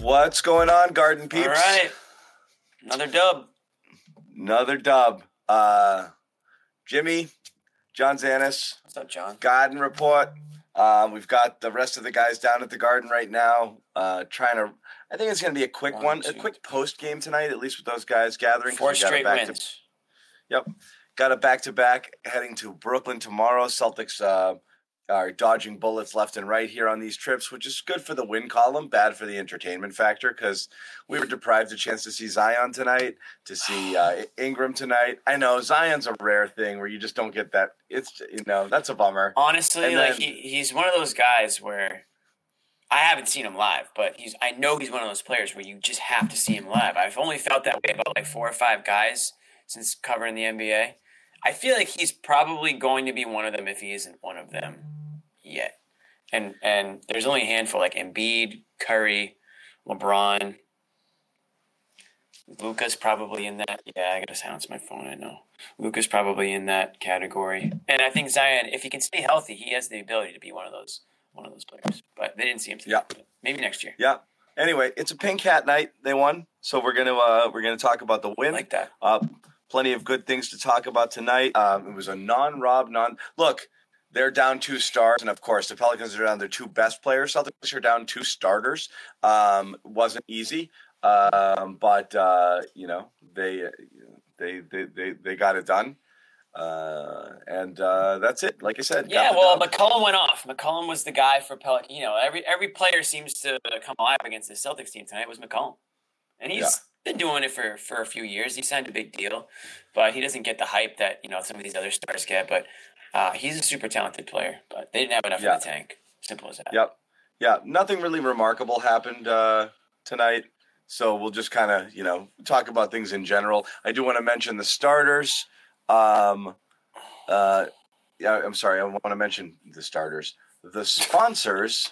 What's going on, Garden Peeps? All right. Another dub. Another dub. Uh, Jimmy, John Zannis, What's up, John? Garden Report. Uh, we've got the rest of the guys down at the Garden right now, uh, trying to. I think it's going to be a quick One, one, a quick post game tonight, at least with those guys gathering. Four we got a straight back to- wins. Yep. Got a back to back heading to Brooklyn tomorrow. Celtics uh, are dodging bullets left and right here on these trips, which is good for the win column, bad for the entertainment factor because we were deprived a chance to see Zion tonight, to see uh, Ingram tonight. I know Zion's a rare thing where you just don't get that. It's, you know, that's a bummer. Honestly, like he, he's one of those guys where I haven't seen him live, but he's I know he's one of those players where you just have to see him live. I've only felt that way about like four or five guys since covering the NBA. I feel like he's probably going to be one of them if he isn't one of them yet. And and there's only a handful like Embiid, Curry, LeBron. Luka's probably in that. Yeah, I gotta silence my phone. I know. Luka's probably in that category. And I think Zion, if he can stay healthy, he has the ability to be one of those one of those players. But they didn't see him. Yeah. Maybe next year. Yeah. Anyway, it's a pink hat night. They won, so we're gonna uh, we're gonna talk about the I win. like that. Uh, plenty of good things to talk about tonight. Um, it was a non-Rob, non. Look, they're down two stars, and of course, the Pelicans are down their two best players. Celtics are down two starters. Um, wasn't easy, um, but uh, you know they they they they they got it done. Uh, and uh, that's it. Like I said, Yeah, well, dub. McCollum went off. McCollum was the guy for Pelican. You know, every every player seems to come alive against the Celtics team tonight. Was McCollum, and he's Yeah. been doing it for for a few years. He signed a big deal, but he doesn't get the hype that you know some of these other stars get. But uh, he's a super talented player. But they didn't have enough Yeah. in the tank. Simple as that. Yep. Yeah. Nothing really remarkable happened uh, tonight. So we'll just kind of, you know, talk about things in general. I do want to mention the starters. Um, uh, yeah, I'm sorry. I want to mention the starters. The sponsors,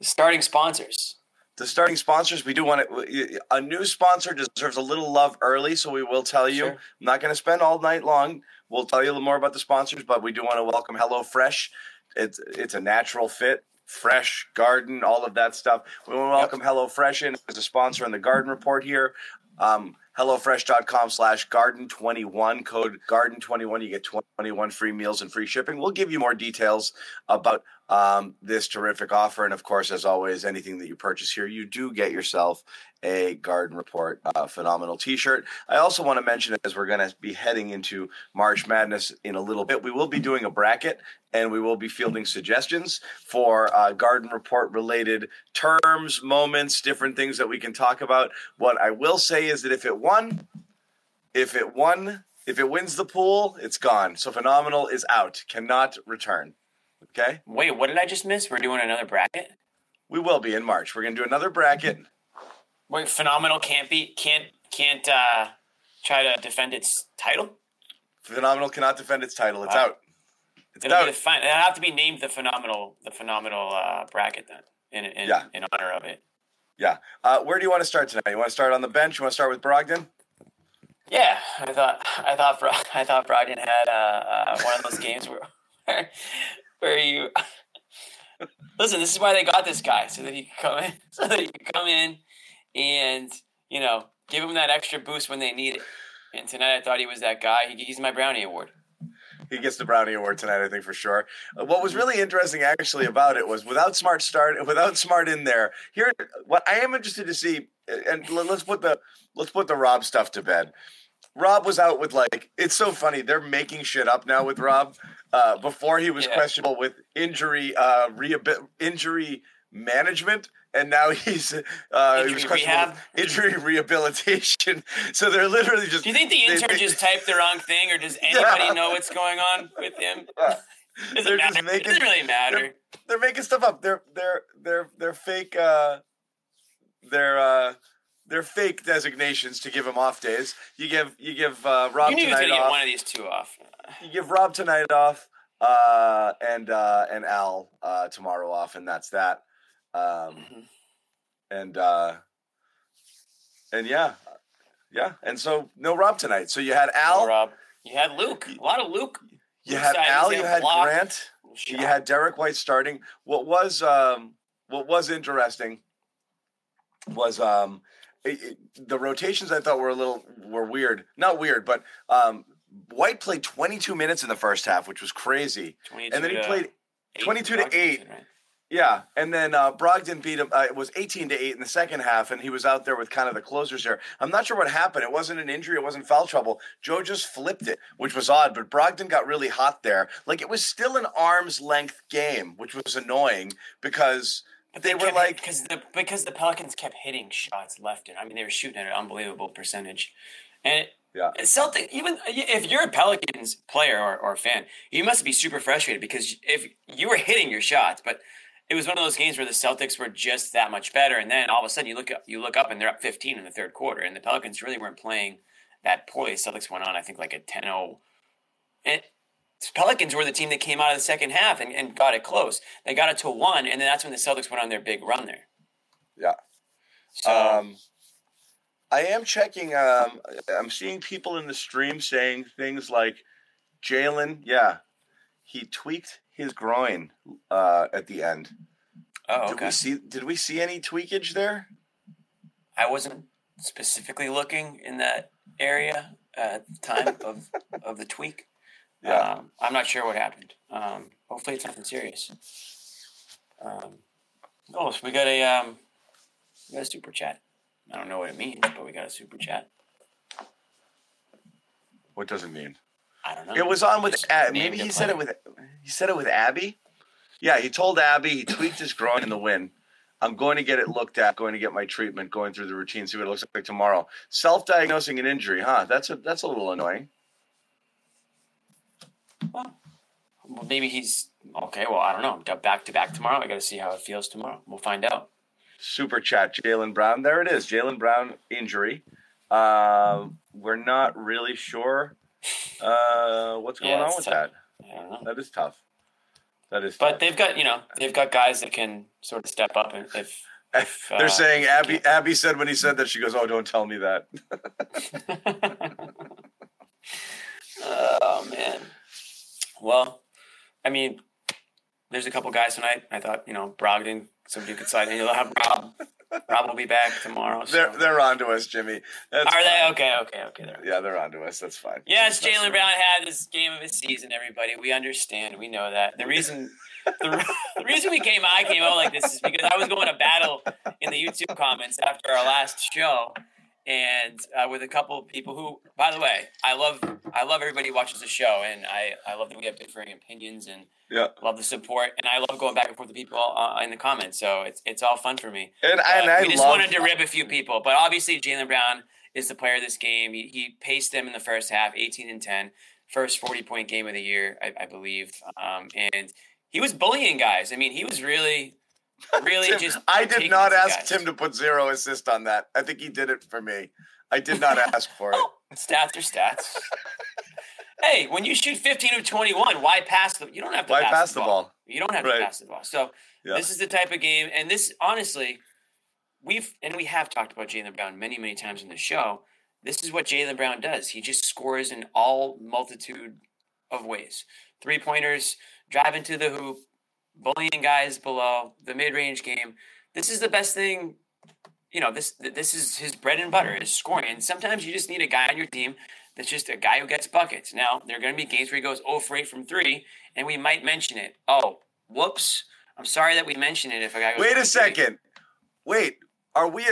The starting sponsors. the starting sponsors, we do want to, a new sponsor deserves a little love early. So we will tell you. Sure. I'm not going to spend all night long. We'll tell you a little more about the sponsors, but we do want to welcome HelloFresh. It's it's a natural fit, fresh garden, all of that stuff. We want to welcome HelloFresh in as a sponsor in the Garden Report here. Um, HelloFresh.com slash garden21, code garden21. You get 21 free meals and free shipping. We'll give you more details about um, this terrific offer. And of course, as always, anything that you purchase here, you do get yourself a Garden Report uh, phenomenal t shirt. I also want to mention, as we're going to be heading into March Madness in a little bit, we will be doing a bracket and we will be fielding suggestions for uh, Garden Report related terms, moments, different things that we can talk about. What I will say is that if it won, if it won, if it wins the pool, it's gone. So phenomenal is out, cannot return. Okay, Wait, what did I just miss? We're doing another bracket. we will be in March. We're going to do another bracket. Wait, phenomenal can't be can't can't uh, try to defend its title. Phenomenal cannot defend its title. It's Wow. out. It's It'll, out. be the fin- it'll have to be named the phenomenal the phenomenal uh, bracket then in in, Yeah. in honor of it. Yeah. Uh, where do you want to start tonight? You want to start on the bench? You want to start with Brogdon? Yeah, I thought I thought Bro- I thought Brogdon had uh, uh, one of those games where where you listen. This is why they got this guy so that he could come in, so that he could come in and you know give him that extra boost when they need it. And tonight I thought he was that guy. He, he's my brownie award. He gets the Brownie Award tonight, I think for sure. Uh, what was really interesting, actually, about it was without Smart start, without Smart in there. Here, what I am interested to see, and let's put the let's put the Rob stuff to bed. Rob was out with like it's so funny. They're making shit up now with Rob. Uh, before he was Yeah. questionable with injury uh, injury management, and now he's uh, he was Injury questionable rehab? injury rehabilitation. So they're literally just. Do you think the intern just typed the wrong thing, or does anybody know what's going on with him? Does They're it just making- it doesn't really matter. they're making stuff up. They're they're they're they're fake. Uh, they're uh, they're fake designations to give him off days. You give you give uh, Rob You knew he was tonight going to get one of these two off. You give Rob tonight off, uh, and uh, and Al uh, tomorrow off, and that's that. Um, Mhm. and uh, and yeah, yeah, and so no Rob tonight. So you had Al, Oh, Rob. You had Luke. A lot of Luke. you Luke had Al, you had Block. Grant. Shot. You had Derrick White starting. What was um, what was interesting was um it, it, the rotations I thought were a little were weird. Not weird, but um White played 22 minutes in the first half, which was crazy. And then he played 22 to 8. Right? Yeah, and then uh, Brogdon beat him. Uh, it was 18 to 8 in the second half, and he was out there with kind of the closers there. I'm not sure what happened. It wasn't an injury, it wasn't foul trouble. Joe just flipped it, which was odd, but Brogdon got really hot there. Like it was still an arm's length game, which was annoying because they, they were like because the because the Pelicans kept hitting shots left and I mean they were shooting at an unbelievable percentage, and yeah. Celtic, even if you're a Pelicans player or, or fan, you must be super frustrated because if you were hitting your shots, but it was one of those games where the Celtics were just that much better, and then all of a sudden you look up, you look up and they're up 15 in the third quarter, and the Pelicans really weren't playing that poorly. The Celtics went on, I think, like a 10-0. And Pelicans were the team that came out of the second half and, and got it close. They got it to one, and then that's when the Celtics went on their big run there. Yeah. So. Um, I am checking. Um, I'm seeing people in the stream saying things like, "Jaylen, yeah, he tweaked his groin uh, at the end." Oh, okay. Did we see? Did we see any tweakage there? I wasn't specifically looking in that area at the time of of the tweak. Yeah. Um, I'm not sure what happened. Um, hopefully, it's nothing serious. Um, oh, so we got a um, we got a super chat. I don't know what it means, but we got a super chat. What does it mean? I don't know. It was on with Ab- maybe he said it with he said it with Abby. Yeah, he told Abby he tweaked his groin in the wind. I'm going to get it looked at, going to get my treatment, going through the routine, see what it looks like tomorrow. Self-diagnosing an injury, huh? That's a that's a little annoying. Well, well, maybe he's okay. Well, I don't know. Got Back to back tomorrow. I got to see how it feels tomorrow. We'll find out super chat Jaylen Brown. There it is, Jaylen Brown injury. Uh, we're not really sure uh, what's going yeah, on with tough. that. That is tough. That is. But tough. they've got you know they've got guys that can sort of step up if. if They're uh, saying Abby. Can. Abby said when he said that she goes, "Oh, don't tell me that." oh man. Well, I mean, there's a couple guys tonight. I thought you know Brogdon somebody could sign. You'll have Rob. Rob will be back tomorrow. So. They're they're on to us, Jimmy. That's Are fine. they okay? Okay, okay. They're yeah, they're on to us. That's fine. Yes, Jaylen Brown had his game of his season. Everybody, we understand. We know that. The reason. the, the reason we came I came out like this is because I was going to battle in the YouTube comments after our last show, and uh, with a couple of people who, by the way, I love I love everybody who watches the show, and I, I love that we have differing opinions and yeah. love the support, and I love going back and forth with people uh, in the comments. So it's it's all fun for me. And, and I we just wanted to rib a few people, but obviously Jaylen Brown is the player of this game. He, he paced them in the first half, eighteen and 10, first forty point game of the year, I, I believe, um, and he was bullying guys. I mean, he was really really Tim, just. I did not ask guys. Tim to put zero assist on that. I think he did it for me. I did not ask for it. Oh, stats are stats. hey, when you shoot 15 of 21, why pass the you don't have to why pass, pass the, ball. ball. You don't have right. to pass the ball. So yeah. this is the type of game and this honestly we've and we have talked about Jaylen Brown many, many times in the show. This is what Jaylen Brown does. He just scores in all multitude of ways. Three pointers, driving to the hoop, bullying guys below, the mid range game. This is the best thing. You know, this this is his bread and butter is scoring. And sometimes you just need a guy on your team that's just a guy who gets buckets. Now there are going to be games where he goes 0 for 8 from three, and we might mention it. Oh, whoops! I'm sorry that we mentioned it. If a guy wait oh a second, wait, are we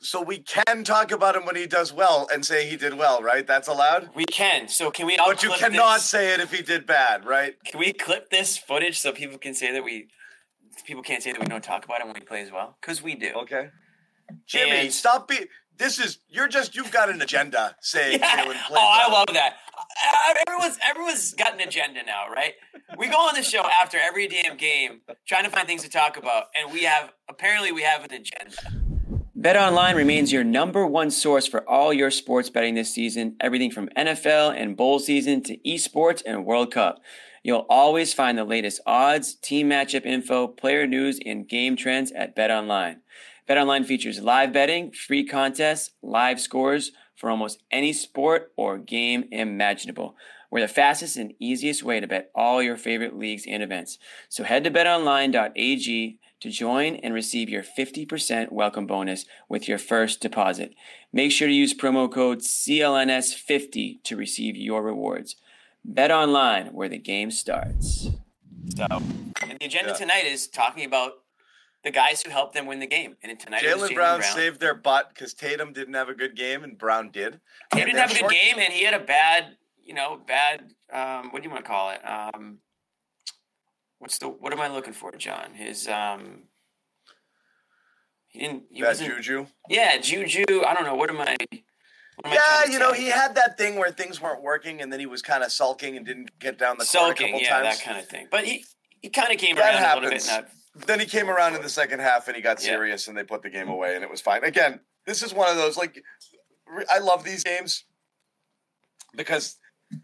so we can talk about him when he does well and say he did well right? That's allowed? We can. So can we but you cannot this? say it if he did bad right? Can we clip this footage so people can say that we people can't say that we don't talk about him when he plays well? Because we do. Okay. Jimmy and, stop being this is you're just you've got an agenda saying yeah. oh well. i love that. Uh, everyone's everyone's got an agenda now right? We go on the show after every damn game trying to find things to talk about and we have apparently we have an agenda BetOnline remains your number one source for all your sports betting this season, everything from NFL and bowl season to esports and World Cup. You'll always find the latest odds, team matchup info, player news, and game trends at BetOnline. BetOnline features live betting, free contests, live scores for almost any sport or game imaginable. We're the fastest and easiest way to bet all your favorite leagues and events. So head to betonline.ag to join and receive your 50% welcome bonus with your first deposit. Make sure to use promo code CLNS50 to receive your rewards. Bet online where the game starts. So, and the agenda Yeah. tonight is talking about the guys who helped them win the game. And tonight Jaylen Brown, saved their butt because Tatum didn't have a good game and Brown did. He didn't have a good short- game, and he had a bad, you know, bad. Um, what do you want to call it? Um, what's the? What am I looking for, John? His um. He didn't. He wasn't. juju. Yeah, Juju. I don't know. What am I? What am Yeah, you know, he had that thing where things weren't working, and then he was kind of sulking and didn't get down the court a sulking. couple Yeah, times. that kind of thing. But he he kind of came That around a little bit. happens. that- Then he came around in the second half and he got Yeah. serious, and they put the game away, and it was fine. Again, this is one of those like I love these games because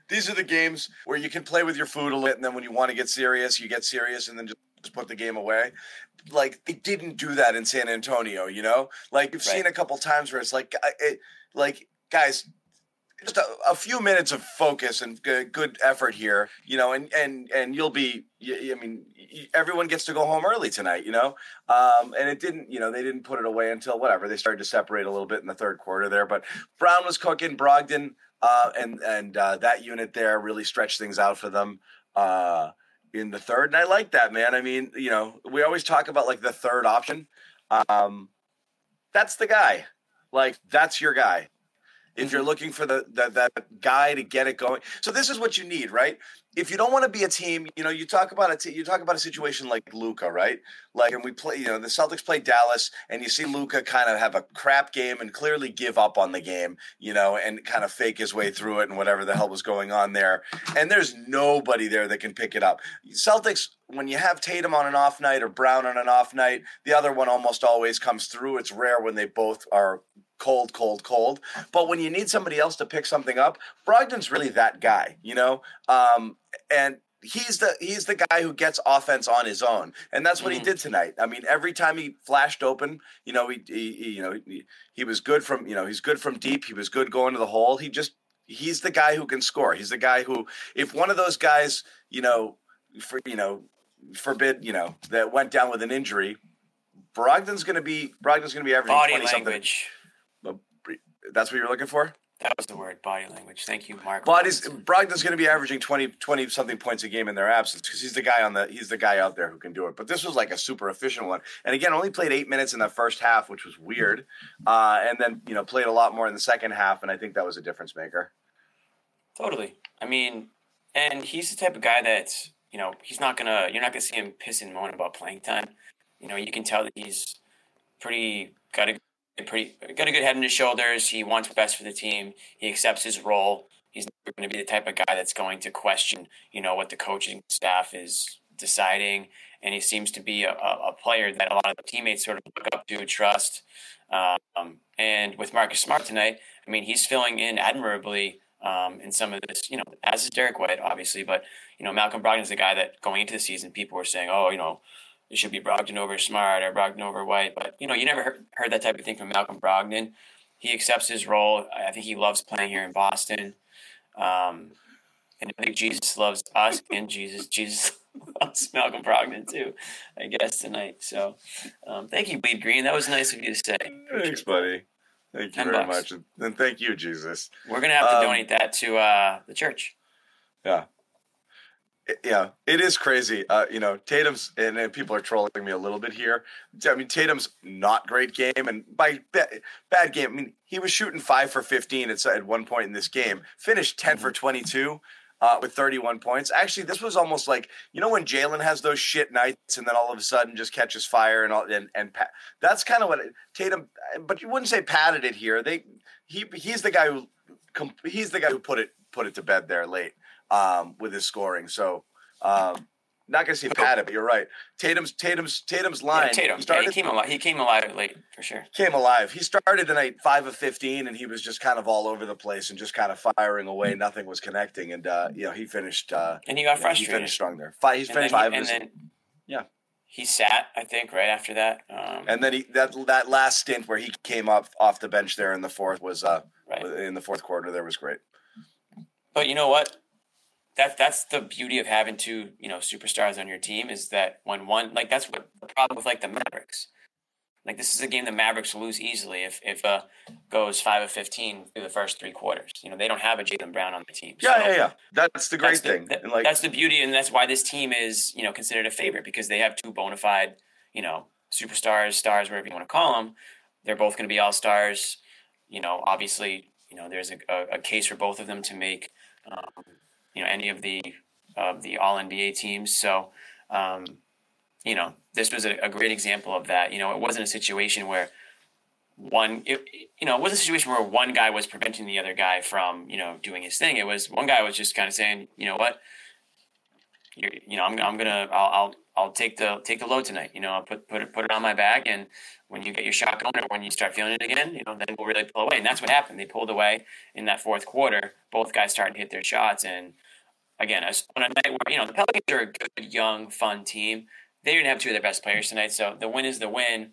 these are the games where you can play with your food a little, and then when you want to get serious, you get serious, and then just, put the game away. Like they didn't do that in San Antonio, you know. Like you've seen a couple times where it's like, it, like guys, just a, a few minutes of focus and good, good effort here, you know, and and and you'll be. I mean, everyone gets to go home early tonight, you know. Um, and it didn't, you know, they didn't put it away until whatever they started to separate a little bit in the third quarter there. But Brown was cooking, Brogdon, uh, and and uh, that unit there really stretched things out for them. Uh, in the third, and I like that, man. I mean, you know, we always talk about like the third option. Um, that's the guy. Like that's your guy. If you're looking for the, the that guy to get it going, so this is what you need, right? If you don't want to be a team, you know, you talk about a t- you talk about a situation like Luka, right? Like, and we play, you know, the Celtics play Dallas, and you see Luka kind of have a crap game and clearly give up on the game, you know, and kind of fake his way through it and whatever the hell was going on there. And there's nobody there that can pick it up. Celtics, when you have Tatum on an off night or Brown on an off night, the other one almost always comes through. It's rare when they both are cold, cold, cold. But when you need somebody else to pick something up, Brogdon's really that guy, you know. Um, and he's the he's the guy who gets offense on his own, and that's what he Mhm. did tonight. I mean, every time he flashed open, you know, he, he, he you know he, he was good from you know he's good from deep. He was good going to the hole. He just he's the guy who can score. He's the guy who if one of those guys, you know, for you know, forbid you know that went down with an injury. Brogdon's going to be Brogdon's going to be averaging body twenty something. That's what you're looking for. That was the word. Body language. Thank you, Mark. Body's Brogdon's going to be averaging 20, 20 something points a game in their absence because he's the guy on the he's the guy out there who can do it. But this was like a super efficient one, and again, only played eight minutes in the first half, which was weird, uh, and then you know played a lot more in the second half, and I think that was a difference maker. Totally. I mean, and he's the type of guy that's, you know, he's not gonna. You're not gonna see him piss and moan about playing time. You know, you can tell that he's pretty got a pretty got a good head on his shoulders. He wants best for the team. He accepts his role. He's going to be the type of guy that's going to question, you know, what the coaching staff is deciding. And he seems to be a, a player that a lot of the teammates sort of look up to, and trust. Um, and with Marcus Smart tonight, I mean, he's filling in admirably um, in some of this, you know, as is Derrick White, obviously. But, you know, Malcolm Brogdon is the guy that going into the season, people were saying, oh, you know, it should be Brogdon over Smart or Brogdon over White. But, you know, you never heard, heard that type of thing from Malcolm Brogdon. He accepts his role. I think he loves playing here in Boston. Um, and I think Jesus loves us and Jesus. Jesus loves Malcolm Brogdon too, I guess, tonight. So um, thank you, Bleed Green. That was nice of you to say. Thanks, buddy. Thank you very bucks. much, and thank you, Jesus. We're going to have to Um, donate that to uh, the church. Yeah. It- yeah, it is crazy. Uh, you know, Tatum's and, and people are trolling me a little bit here. I mean, Tatum's not great game, and by ba- bad game, I mean he was shooting five for fifteen at, at one point in this game. Finished 10 for twenty two. Uh, with 31 points. Actually, this was almost like you know when Jaylen has those shit nights, and then all of a sudden just catches fire and all. And, and that's kind of what it, Tatum. But you wouldn't say patted it here. They he he's the guy who he's the guy who put it put it to bed there late um, with his scoring. So um, not gonna say pat it, but you're right. Tatum's Tatum's Tatum's line. Yeah, Tatum. He Yeah, started he came alive. He came alive late for sure. came alive. He started tonight five of fifteen, and he was just kind of all over the place and just kind of firing away. Nothing was connecting, and uh, you know he finished. Uh, And he got frustrated. he frustrated. finished strong there. Five. He's finished five. he, and his- then yeah. he sat. I think right after that. Um, and then he that that last stint where he came up off the bench there in the fourth was uh right. in the fourth quarter there was great. But you know what? That that's the beauty of having two you know superstars on your team is that when one like that's what the problem with like the Mavericks. Like this is a game the Mavericks lose easily if if uh goes five of fifteen through the first three quarters. You know they don't have a Jaylen Brown on the team. Yeah, so yeah, yeah. That's the great that's thing. The, and like that's the beauty, and that's why this team is you know considered a favorite because they have two bona fide you know superstars, stars, whatever you want to call them. They're both going to be all stars. You know, obviously, you know there's a, a, a case for both of them to make um, you know any of the of the All NBA teams. So. Um, you know, this was a, a, great example of that. You know, it wasn't a situation where one, it, you know, it wasn't a situation where one guy was preventing the other guy from, you know, doing his thing. It was one guy was just kind of saying, you know what, You're, you know, I'm, I'm gonna, I'll, I'll, I'll take the take the load tonight. You know, I'll put put it put it on my back, and when you get your shot going, or when you start feeling it again, you know, then we'll really pull away. And that's what happened. They pulled away in that fourth quarter. Both guys started to hit their shots, and again, on a night where you know the Pelicans are a good, young, fun team they didn't have two of their best players tonight, so the win is the win.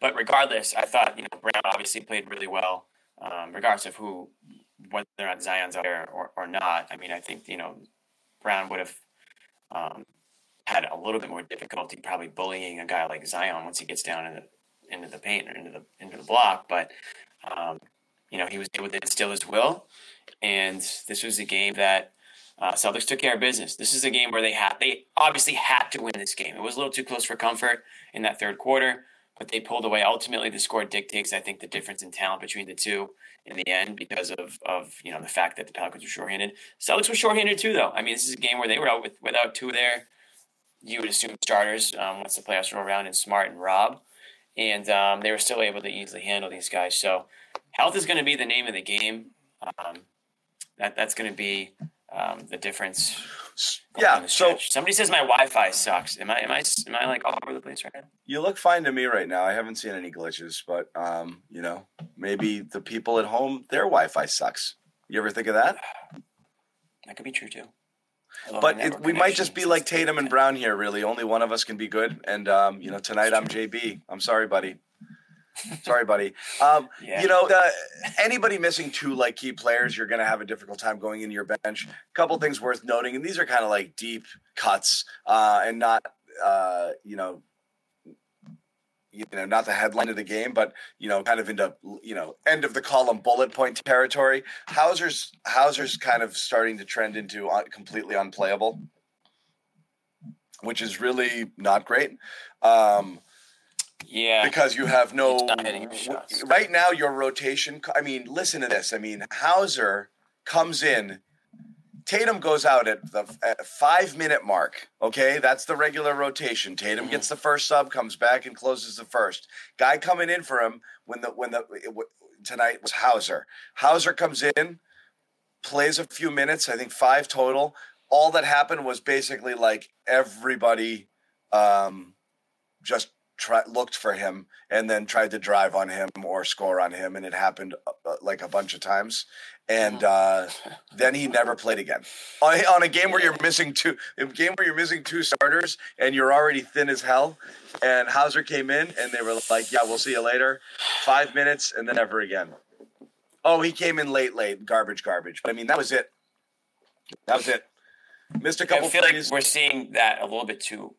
But regardless, I thought you know Brown obviously played really well, um, regardless of who, whether or not Zion's out there or, or not. I mean, I think you know Brown would have um, had a little bit more difficulty probably bullying a guy like Zion once he gets down into the, into the paint or into the into the block. But um, you know he was able to instill his will, and this was a game that uh, Celtics took care of business. This is a game where they had they obviously had to win this game. It was a little too close for comfort in that third quarter, but they pulled away. Ultimately, the score dictates, I think, the difference in talent between the two in the end because of of you know the fact that the Pelicans were shorthanded. Celtics were shorthanded too, though. I mean, this is a game where they were out with without two their you would assume starters um, once the playoffs roll around, and Smart and Rob, and um, they were still able to easily handle these guys. So, health is going to be the name of the game. Um, that that's going to be um, the difference. Yeah. So somebody says my Wi-Fi sucks. Am I am I am I like all over the place right now? You look fine to me right now. I haven't seen any glitches, but um, you know, maybe the people at home their Wi-Fi sucks. You ever think of that? That could be true too. but it, we might just be like Tatum and Brown here. Really, only one of us can be good. And um, you know, tonight I'm JB. I'm sorry, buddy. Sorry, buddy. Um, yeah. You know, the, anybody missing two like key players, you're going to have a difficult time going into your bench. A couple things worth noting, and these are kind of like deep cuts uh, and not, uh, you know, you know, not the headline of the game, but you know, kind of into you know end of the column bullet point territory. Hauser's Hauser's kind of starting to trend into un- completely unplayable, which is really not great. Um, yeah. Because you have no right now your rotation I mean, listen to this. I mean, Hauser comes in Tatum goes out at the at 5 minute mark. Okay? That's the regular rotation. Tatum mm-hmm. gets the first sub, comes back and closes the first. Guy coming in for him when the when the tonight was Hauser. Hauser comes in, plays a few minutes, I think 5 total. All that happened was basically like everybody um just try, looked for him and then tried to drive on him or score on him, and it happened uh, uh like a bunch of times. And uh, then he never played again on, on a game where you're missing two, a game where you're missing two starters and you're already thin as hell. And Hauser came in and they were like, "Yeah, we'll see you later." Five minutes and then never again. Oh, he came in late, late, garbage, garbage. But I mean, that was it. That was it. Missed a couple. I feel plays. like we're seeing that a little bit too,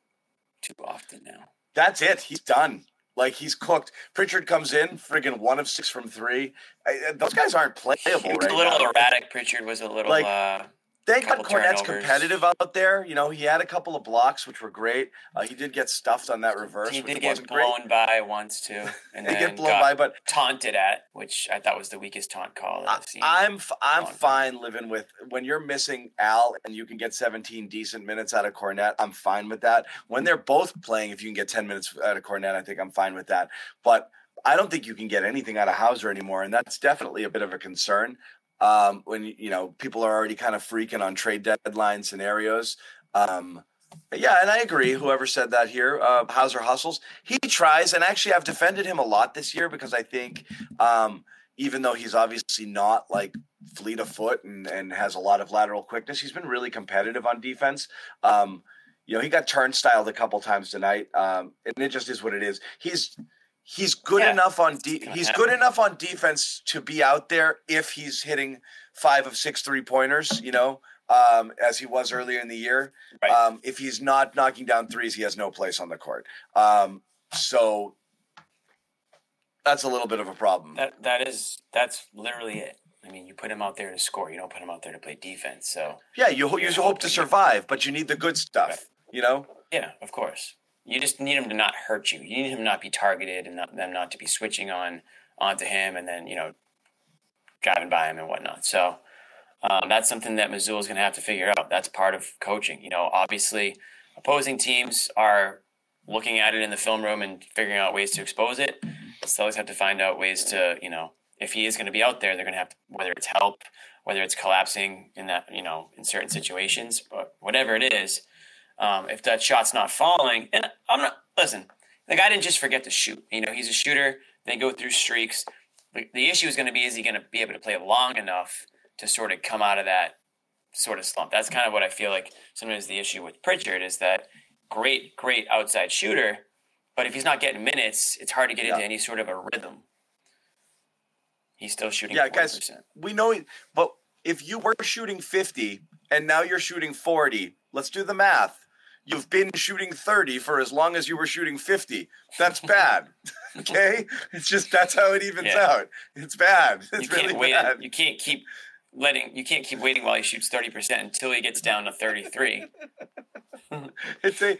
too often now. That's it. He's done. Like he's cooked. Pritchard comes in, friggin' one of six from three. I, those guys aren't playable. He was right a little now. erratic. Pritchard was a little like, uh, Thank God Kornet's competitive out there. You know, he had a couple of blocks which were great. Uh, he did get stuffed on that reverse. He did get blown great. by once too, and he get blown by, but taunted at, which I thought was the weakest taunt call I've seen. I'm I'm fine living with when you're missing Al and you can get 17 decent minutes out of Kornet. I'm fine with that. When they're both playing, if you can get 10 minutes out of Kornet, I think I'm fine with that. But I don't think you can get anything out of Hauser anymore, and that's definitely a bit of a concern um, when you know people are already kind of freaking on trade deadline scenarios. Um, yeah, and I agree. Whoever said that here, uh, Hauser hustles. He tries, and actually, I've defended him a lot this year because I think, um, even though he's obviously not like fleet of foot and, and has a lot of lateral quickness, he's been really competitive on defense. Um, you know, he got turnstiled a couple times tonight, um, and it just is what it is. He's he's good yeah. enough on de- he's good enough on defense to be out there if he's hitting five of six three pointers, you know. um, as he was earlier in the year. Right. Um, if he's not knocking down threes, he has no place on the court. Um, so that's a little bit of a problem. That that is that's literally it. I mean, you put him out there to score. You don't put him out there to play defense. So yeah, you ho- you Yeah. hope to survive, but you need the good stuff. Right. You know. yeah, of course. You just need him to not hurt you. You need him not be targeted and not, them not to be switching on onto him and then you know driving by him and whatnot. So um, that's something that Mazzulla is going to have to figure out. That's part of coaching. You know, obviously, opposing teams are looking at it in the film room and figuring out ways to expose it. Celtics have to find out ways to, you know, if he is going to be out there, they're going to have to, whether it's help, whether it's collapsing in that, you know, in certain situations, but whatever it is, um, if that shot's not falling, and I'm not, listen, the guy didn't just forget to shoot. You know, he's a shooter. They go through streaks. The, issue is going to be, is he going to be able to play long enough to sort of come out of that sort of slump? That's kind of what I feel like sometimes the issue with Pritchard is that great, great outside shooter, but if he's not getting minutes, it's hard to get into any sort of a rhythm. He's still shooting Yeah, 40%. guys, we know, but if you were shooting 50 and now you're shooting 40, let's do the math. You've been shooting 30 for as long as you were shooting 50. That's bad. okay? It's just that's how it evens Yeah. out. It's bad. It's you can't really bad. You can't keep letting. You can't keep waiting while he shoots thirty percent until he gets down to thirty three. It's a,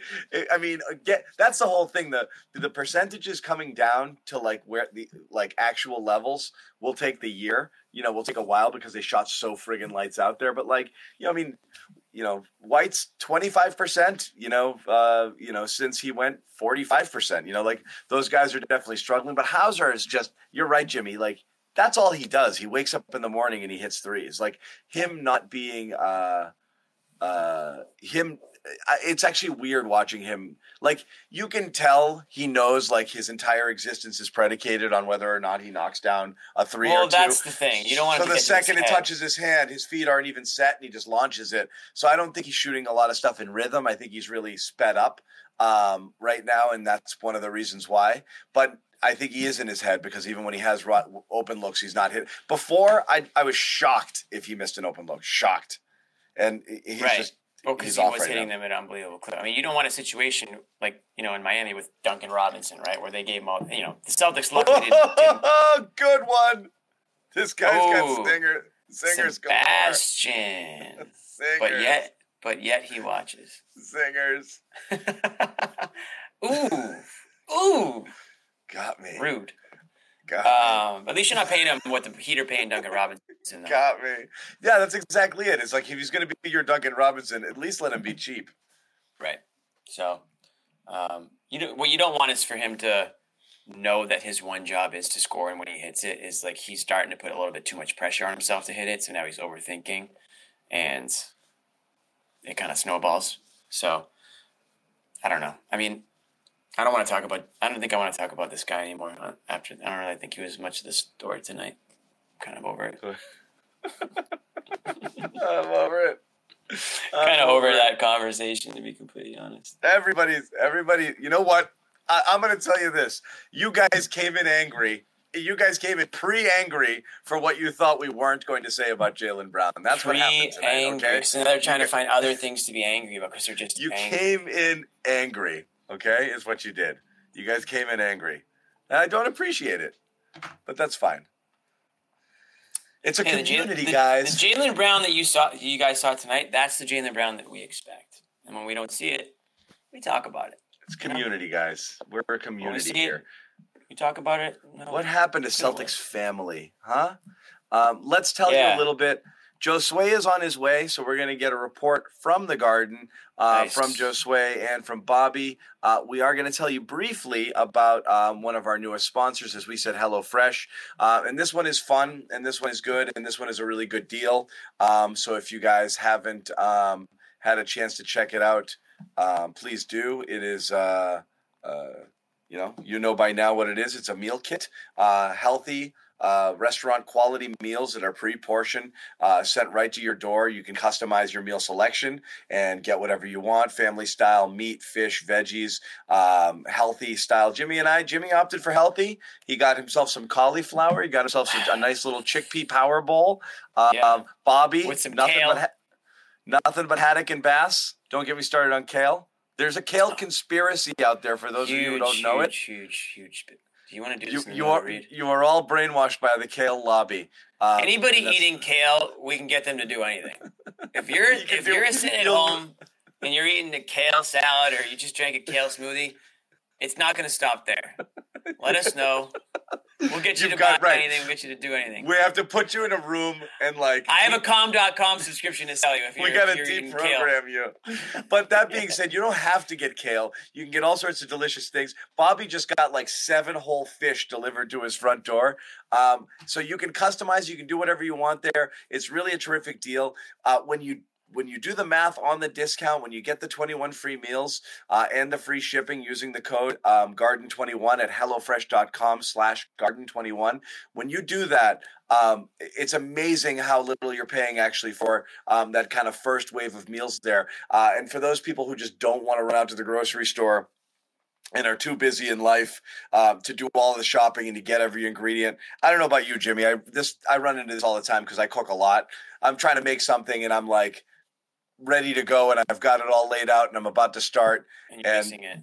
I mean, get that's the whole thing. The the percentages coming down to like where the like actual levels will take the year. You know, will take a while because they shot so friggin' lights out there. But like, you know, I mean, you know, White's twenty five percent. You know, uh, you know, since he went forty five percent. You know, like those guys are definitely struggling. But Hauser is just. You're right, Jimmy. Like that's all he does. He wakes up in the morning and he hits threes. Like him not being. uh uh him it's actually weird watching him like you can tell he knows like his entire existence is predicated on whether or not he knocks down a three Well, or two Well, that's the thing. You don't want so the second it touches his hand his feet aren't even set and he just launches it so i don't think he's shooting a lot of stuff in rhythm i think he's really sped up um, right now and that's one of the reasons why but I think he is in his head because even when he has open looks, he's not hit. Before, I I was shocked if he missed an open look, shocked, and he's Right. just oh, Well, because he's he was right hitting now. them at unbelievable clip. I mean, you don't want a situation like you know in Miami with Duncan Robinson, right, where they gave him all. You know, the Celtics luckily didn't. didn't good one. This guy's Oh, got stinger singers galore. Sebastian, Singers, but yet, but yet he watches. singers ooh, ooh, got me. rude. Got me. Um, at least you're not paying him what the Heat are paying Duncan Robinson. Though. Got me. Yeah, that's exactly it. It's like if he's going to be your Duncan Robinson, at least let him be cheap. Right. So, um, you know what you don't want is for him to know that his one job is to score, and when he hits it, is like he's starting to put a little bit too much pressure on himself to hit it. So now he's overthinking, and it kind of snowballs. So, I don't know. I mean, I don't want to talk about. I don't think I want to talk about this guy anymore. uh, After I don't really think he was much of the story tonight. Kind of over it. I'm over it. I'm Kind of over it. that conversation, to be completely honest. Everybody's everybody. You know what? I, I'm going to tell you this. You guys came in angry. You guys came in pre-angry for what you thought we weren't going to say about Jaylen Brown. That's what happened tonight. angry. Okay. So now they're trying to find other things to be angry about because they're just You angry. came in angry. Okay, is what you did. You guys came in angry. And I don't appreciate it, but that's fine. It's a Hey, community, the- guys. The Jaylen Brown that you saw, you guys saw tonight, that's the Jaylen Brown that we expect. And when we don't see it, we talk about it. it's community, guys. We're a we community see here. it, we talk about it. No, What happened to Celtics family, huh? Um, let's tell you a little bit. Josue is on his way, so we're going to get a report from the garden, uh, Nice. from Josue and from Bobby. Uh, we are going to tell you briefly about um, one of our newest sponsors, as we said, HelloFresh. Uh, and this one is fun, and this one is good, and this one is a really good deal. Um, so if you guys haven't um, had a chance to check it out, um, please do. It is. Uh, uh, you know, you know by now what it is. It's a meal kit, uh, healthy, uh, restaurant quality meals that are pre-portioned, uh, sent right to your door. You can customize your meal selection and get whatever you want: family style, meat, fish, veggies, um, healthy style. Jimmy and I, Jimmy opted for healthy. He got himself some cauliflower. He got himself some, a nice little chickpea power bowl. Uh, Yeah. um, Bobby With some nothing kale. but. Ha- Nothing but haddock and bass. Don't get me started on kale. There's a kale conspiracy out there for those huge, of you who don't know it. huge, huge, huge. Do you want to do You, this? you are read? you are all brainwashed by the kale lobby. Um, Anybody eating kale, we can get them to do anything. If you're You if do- you're sitting at home and you're eating a kale salad or you just drank a kale smoothie, it's not going to stop there. Let us know. We'll get you You've to got buy right. anything. We'll get you to do anything. we have to put you in a room and like I have a com.com subscription to sell you if you're, we got if to you're eating kale. deprogram you. But that being said, you don't have to get kale. You can get all sorts of delicious things. Bobby just got like seven whole fish delivered to his front door. Um, so you can customize. You can do whatever you want there. It's really a terrific deal. Uh, when you when you do the math on the discount, when you get the 21 free meals uh, and the free shipping using the code um, garden21 at hellofresh.com slash garden21, when you do that, um, it's amazing how little you're paying actually for um, that kind of first wave of meals there. Uh, and for those people who just don't want to run out to the grocery store and are too busy in life um, to do all the shopping and to get every ingredient. I don't know about you, Jimmy. I this I run into this all the time because I cook a lot. I'm trying to make something and I'm like ready to go and I've got it all laid out and I'm about to start And you're And missing it.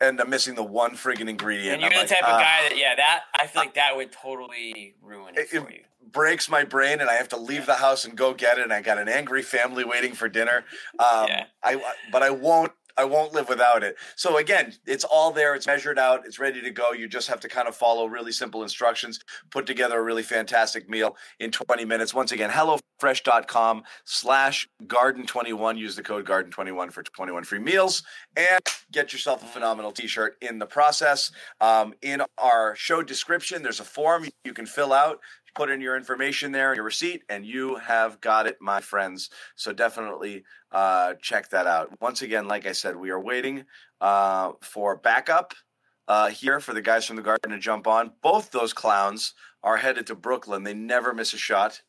and I'm missing the one friggin' ingredient. And you're I'm the like, type of "Ah." guy that, yeah, that I feel like that would totally ruin it, It- for you. breaks my brain and I have to leave the house and go get it. And I got an angry family waiting for dinner. Um, Yeah. I but I won't. I won't live without it. So again, it's all there. It's measured out. It's ready to go. You just have to kind of follow really simple instructions, put together a really fantastic meal in 20 minutes. Once again, HelloFresh.com slash Garden21. Use the code Garden21 for 21 free meals and get yourself a phenomenal t-shirt in the process. Um, in our show description, there's a form you can fill out put in your information there, your receipt, and you have got it, my friends. So definitely uh, check that out. Once again, like I said, we are waiting uh, for backup uh, here for the guys from the Garden to jump on. Both those clowns are headed to Brooklyn. They never miss a shot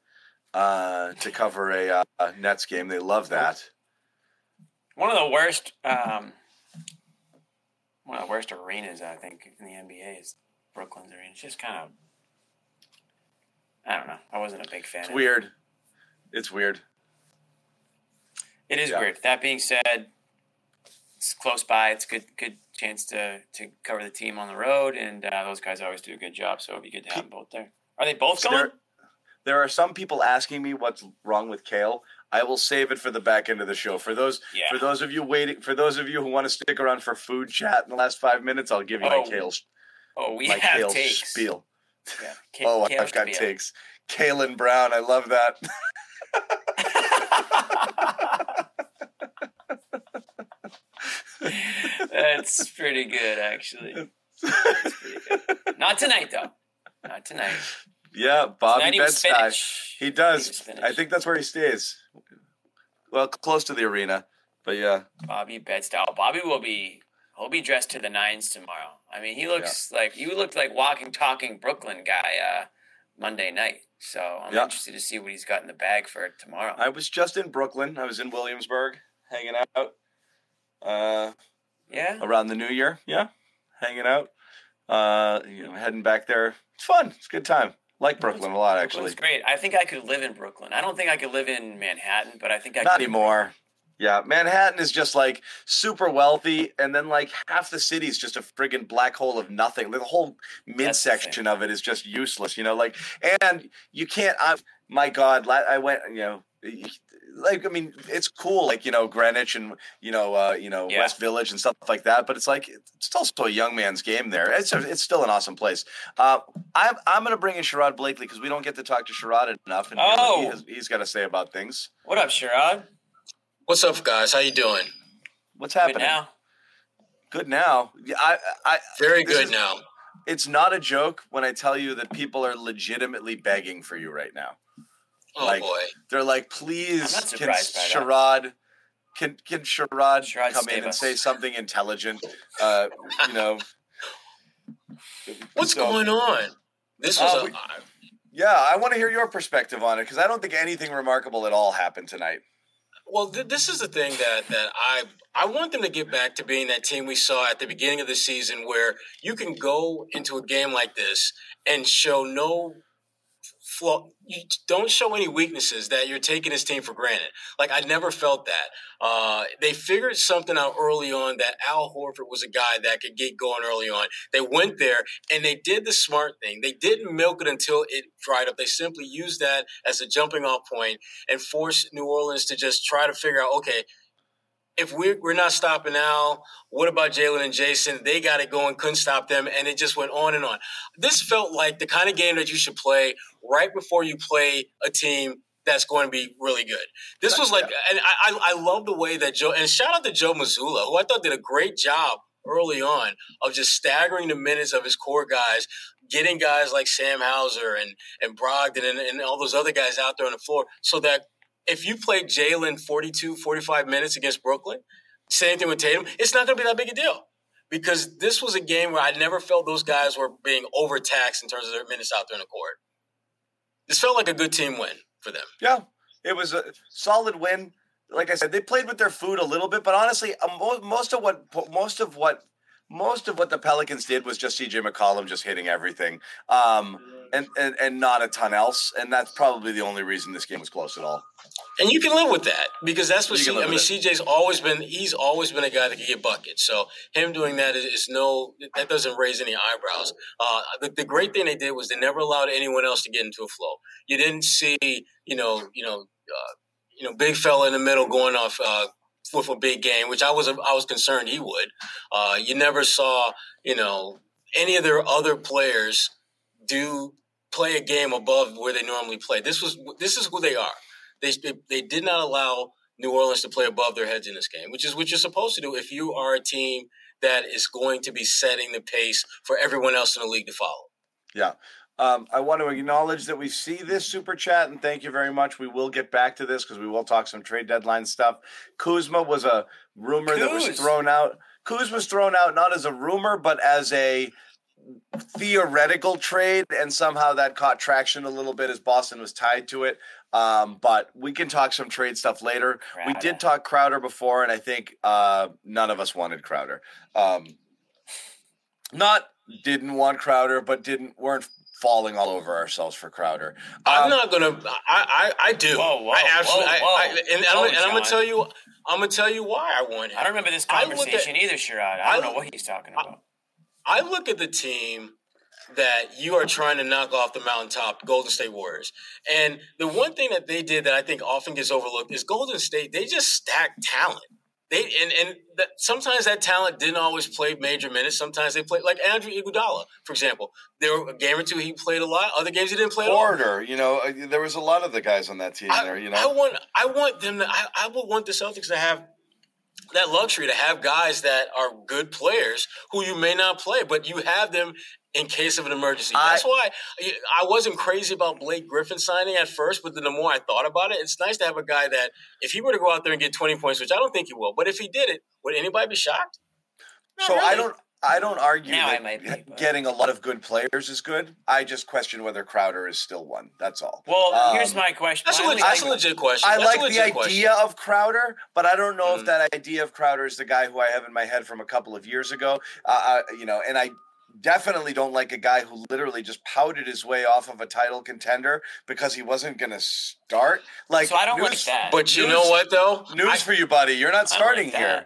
uh, to cover a, uh, a Nets game. They love that. One of the worst, um, one of the worst arenas I think in the NBA is Brooklyn's arena. It's just kind of, I don't know. I wasn't a big fan. It's of it. weird. It's weird. It is Yeah. weird. That being said, it's close by. It's a good good chance to to cover the team on the road, and uh, those guys always do a good job. So it'd be good to have them both there. Are they both going? there, there are some people asking me what's wrong with kale. I will save it for the back end of the show. For those Yeah. for those of you waiting for those of you who want to stick around for food chat in the last five minutes, I'll give you Oh, my kale oh, we have kale takes. spiel. Yeah. Oh, I've got takes. Kalen Brown, I love that. That's pretty good, actually. Pretty good. Not tonight, though. Not tonight. yeah, Bobby he Bed-Stuy. He He does. spinach. I think that's where he stays. Well, close to the arena, but yeah, Bobby Bed-Stuy. Oh, Bobby will be. He'll be dressed to the nines tomorrow. I mean, he looks like you looked like walking, talking Brooklyn guy uh, Monday night. So I'm Yeah. interested to see what he's got in the bag for tomorrow. I was just in Brooklyn. I was in Williamsburg, hanging out. Uh, yeah. around the new year. Yeah, hanging out. Uh, you know, heading back there. It's fun. It's a good time. Like Brooklyn a lot, actually. Brooklyn's great. I think I could live in Brooklyn. I don't think I could live in Manhattan, but I think I Not could. anymore. Yeah, Manhattan is just like super wealthy, and then like half the city is just a friggin' black hole of nothing. The whole midsection of it is just useless, you know. Like, and you can't. I, my God, I went. You know, like I mean, it's cool, like you know, Greenwich and you know, uh, you know, Yeah. West Village and stuff like that. But it's like it's also a young man's game there. It's a, it's still an awesome place. Uh, I'm I'm gonna bring in Sherrod Blakely because we don't get to talk to Sherrod enough, and Oh. he has, he's got to say about things. What up, Sherrod? What's up, guys? How you doing? What's Good happening? now. Good now. Yeah, I, I, Very good is- now. it's not a joke when I tell you that people are legitimately begging for you right now. Oh like- boy. They're like, please, not can surprised by that. Sherrod, can can Sherrod, Sherrod, come save in and say something intelligent? Uh, you know, What's So- going on? This was Uh, a we- Yeah, I want to hear your perspective on it because I don't think anything remarkable at all happened tonight. Well. Th- this is the thing that that I I want them to get back to being that team we saw at the beginning of the season, where you can go into a game like this and show no flaw. You don't show any weaknesses that you're taking this team for granted. Like I never felt that. Uh, they figured something out early on that Al Horford was a guy that could get going early on. They went there and they did the smart thing. They didn't milk it until it dried up. They simply used that as a jumping off point and forced New Orleans to just try to figure out, okay, if we're, we're not stopping Al, what about Jaylen and Jayson? They got it going, couldn't stop them, and it just went on and on. This felt like the kind of game that you should play right before you play a team that's going to be really good. This was like, and I, I love the way that Joe, and shout out to Joe Mazzulla, who I thought did a great job early on of just staggering the minutes of his core guys, getting guys like Sam Hauser and, and Brogdon and, and all those other guys out there on the floor so that if you play Jaylen 42, 45 minutes against Brooklyn, same thing with Tatum, it's not going to be that big a deal. Because this was a game where I never felt those guys were being overtaxed in terms of their minutes out there in the court. This felt like a good team win for them. Yeah, it was a solid win. Like I said, they played with their food a little bit, but honestly, um, most of what most of what most of what the Pelicans did was just CJ McCollum just hitting everything, um, and, and and not a ton else. And that's probably the only reason this game was close at all. And you can live with that because that's what C- I mean. CJ's always been he's always been a guy that can get buckets. So him doing that is, is no that doesn't raise any eyebrows. Uh, the, the great thing they did was they never allowed anyone else to get into a flow. You didn't see you know you know. Uh, you know, big fella in the middle going off uh, with a big game, which I was I was concerned he would. Uh, you never saw you know any of their other players do play a game above where they normally play. This was this is who they are. They they, they did not allow New Orleans to play above their heads in this game, which is what you're supposed to do if you are a team that is going to be setting the pace for everyone else in the league to follow. Yeah. Um, I want to acknowledge that we see this super chat and thank you very much. We will get back to this because we will talk some trade deadline stuff. Kuzma was a rumor Kuz. that was thrown out. Kuz was thrown out not as a rumor, but as a theoretical trade, and somehow that caught traction a little bit as Boston was tied to it. Um, but we can talk some trade stuff later. Crowder. We did talk Crowder before, and I think uh, none of us wanted Crowder. Um, not didn't want Crowder, but didn't weren't falling all over ourselves for Crowder. Um, I'm not gonna. I I, I do. Whoa, whoa, I absolutely. Whoa, whoa. I, I, and, I'm, and I'm, gonna tell you. I'm gonna tell you why I want him. I don't remember this conversation at, either, Sherrod. I don't know what he's talking about. I look at the team that you are trying to knock off the mountaintop, Golden State Warriors. And the one thing that they did that I think often gets overlooked is Golden State, they just stacked talent. They and and that, sometimes that talent didn't always play major minutes. Sometimes they played like Andrew Iguodala, for example. There were a game or two he played a lot. Other games he didn't play. Order, you know, uh, there was a lot of the guys on that team I, there. You know, I want I want them to. I, I would want the Celtics to have that luxury to have guys that are good players who you may not play, but you have them in case of an emergency. That's why I wasn't crazy about Blake Griffin signing at first, but then the more I thought about it, it's nice to have a guy that if he were to go out there and get 20 points, which I don't think he will, but if he did it, would anybody be shocked? Not so really. I don't I don't argue now that be, getting a lot of good players is good. I just question whether Crowder is still one. That's all. Well, um, here's my question. That's, a, legit, that's a legit question. I that's like the idea question. of Crowder, but I don't know mm. if that idea of Crowder is the guy who I have in my head from a couple of years ago. Uh, uh, you know, and I definitely don't like a guy who literally just pouted his way off of a title contender because he wasn't going to start. Like, so I don't news, like that. But you news, know what, though? News I, for you, buddy. You're not starting like here.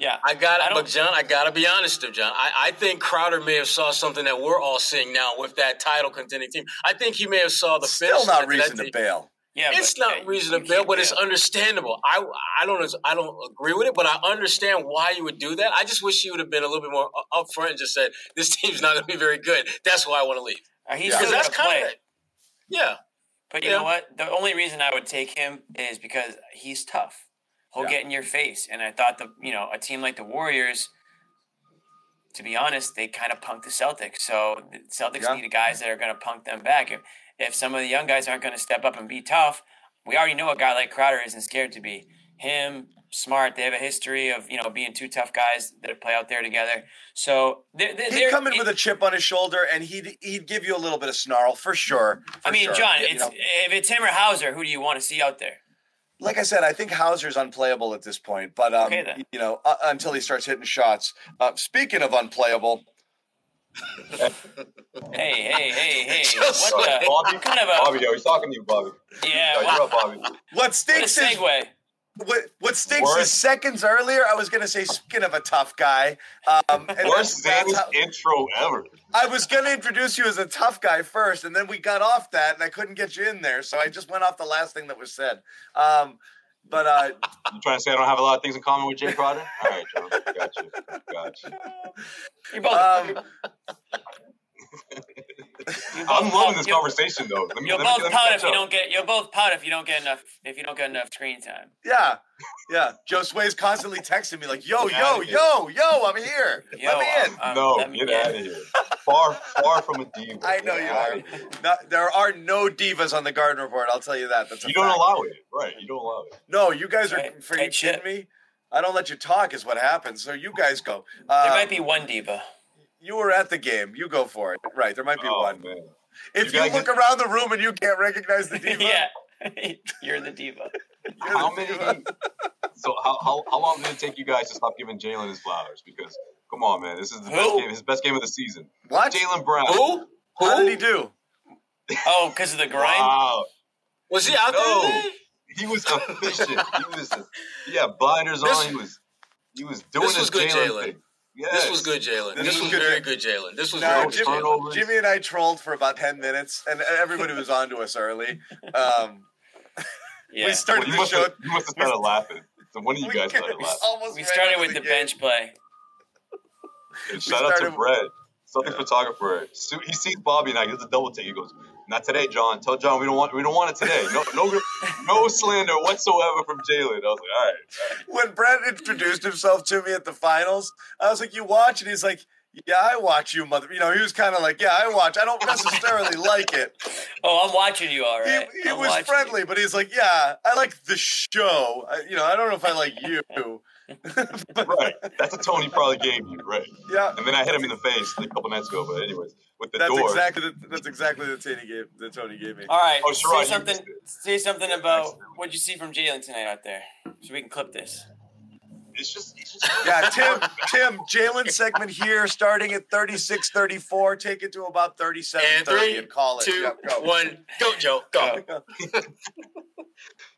Yeah, I got it. But John, I got to be honest, though, John. I, I think Crowder may have saw something that we're all seeing now with that title contending team. I think he may have saw the still not reason to bail. Yeah, it's but, not yeah, reason to bail, but it's understandable. I I don't I don't agree with it, but I understand why you would do that. I just wish you would have been a little bit more upfront and just said this team's not going to be very good. That's why I want to leave. Uh, he's yeah. that's kind of yeah. But you yeah. know what? The only reason I would take him is because he's tough he'll yeah. get in your face. And I thought the you know a team like the Warriors, to be honest, they kind of punked the Celtics. So the Celtics yeah. need guys that are going to punk them back. If if some of the young guys aren't going to step up and be tough, we already know a guy like Crowder isn't scared to be. Him, Smart, they have a history of you know being two tough guys that play out there together. So they're, they're, he'd come in with a chip on his shoulder, and he'd he'd give you a little bit of snarl for sure. For I mean, sure. John, it's, if it's him or Hauser, who do you want to see out there? Like I said, I think Hauser's unplayable at this point. But um, okay, you know, uh, until he starts hitting shots. Uh, speaking of unplayable, Hey, hey, hey, hey! Just what like- the? Bobby, Kind of a Bobby, yo, he's talking to you, Bobby. yeah. Yo, What, you're up, Bobby. What what a stinks is segue. What, what stinks Worst- is seconds earlier. I was gonna say, speaking of a tough guy, um, and Worst that's- that's Zane's how- intro ever. I was gonna introduce you as a tough guy first, and then we got off that, and I couldn't get you in there, so I just went off the last thing that was said. Um, but uh, You trying to say I don't have a lot of things in common with Jae Crowder? All right, Joe. Got you. Got you. You both. um, you both I'm loving this conversation, though. Let me, You'll let me, both let me pout catch if you don't get. You'll both pout if you don't get enough. If you don't get enough screen time. yeah, yeah. Joe Sway's constantly texting me like, "Yo, Get yo, yo, yo, I'm here. Yo, Let me in." um, No, let me get in. out of here. Far, far from a diva. I know Get you are. here. No, there are no divas on the Garden Report. I'll tell you that. That's a You don't fact. allow it, right? You don't allow it. No, you guys are. Right. For you kidding me? I don't let you talk. Is what happens. So you guys go. There Uh, might be one diva. You were at the game. You go for it. Right. There might be oh one. man, If You you, look get- around the room and you can't recognize the diva, yeah, you're the diva. you're how the many? diva. So how, how how long did it take you guys to stop giving Jaylen his flowers? Because come on, man, this is the best game, his best game of the season. What? Jaylen Brown. Who? How Who? did he do? Oh, because of the grind. Wow, Was he out No. there today? he was efficient. he was, he had blinders This- on. He was, he was doing this was his good, Jaylen Jaylen. thing. Yes. This was good, Jaylen. This This, was was, good, very good, Jaylen. This was No, very No good, Jimmy, Jimmy and I trolled for about ten minutes, and everybody was on to us early. Um, Yeah. We started Well, you the must show. have, you must have started laughing. So one of you we- guys started we laughing. almost we started into with the game. bench play. And shout out to started- Brett, something photographer. He sees Bobby and I. He does a double take. He goes, "Not today, John. Tell John we don't want we don't want it today. No no no slander whatsoever from Jaylen." I was like, "All right." When Brett introduced himself to me at the finals, I was like, "You watch?" And he's like, "Yeah, I watch you, mother." You know, he was kind of like, "Yeah, I watch. I don't necessarily like it." Oh, I'm watching you, all right. He, he was watching friendly, but he's like, "Yeah, I like the show. I, you know, I don't know if I like you." But, Right. That's a Tony probably gave you, right? Yeah, And then I hit him in the face like a couple nights ago. But anyways, with the that's door. exactly the, that's exactly the Tony gave the Tony gave me. All right. Oh, Sherrod, you say something. missed. Say something about what you see from Jaylen tonight out there, so we can clip this. It's just, it's just Yeah, Tim, Tim, Jaylen segment here, starting at 36 34. Take it to about 37 And 30 three, and call it. Two, Yep, go. one, go, Joe, go.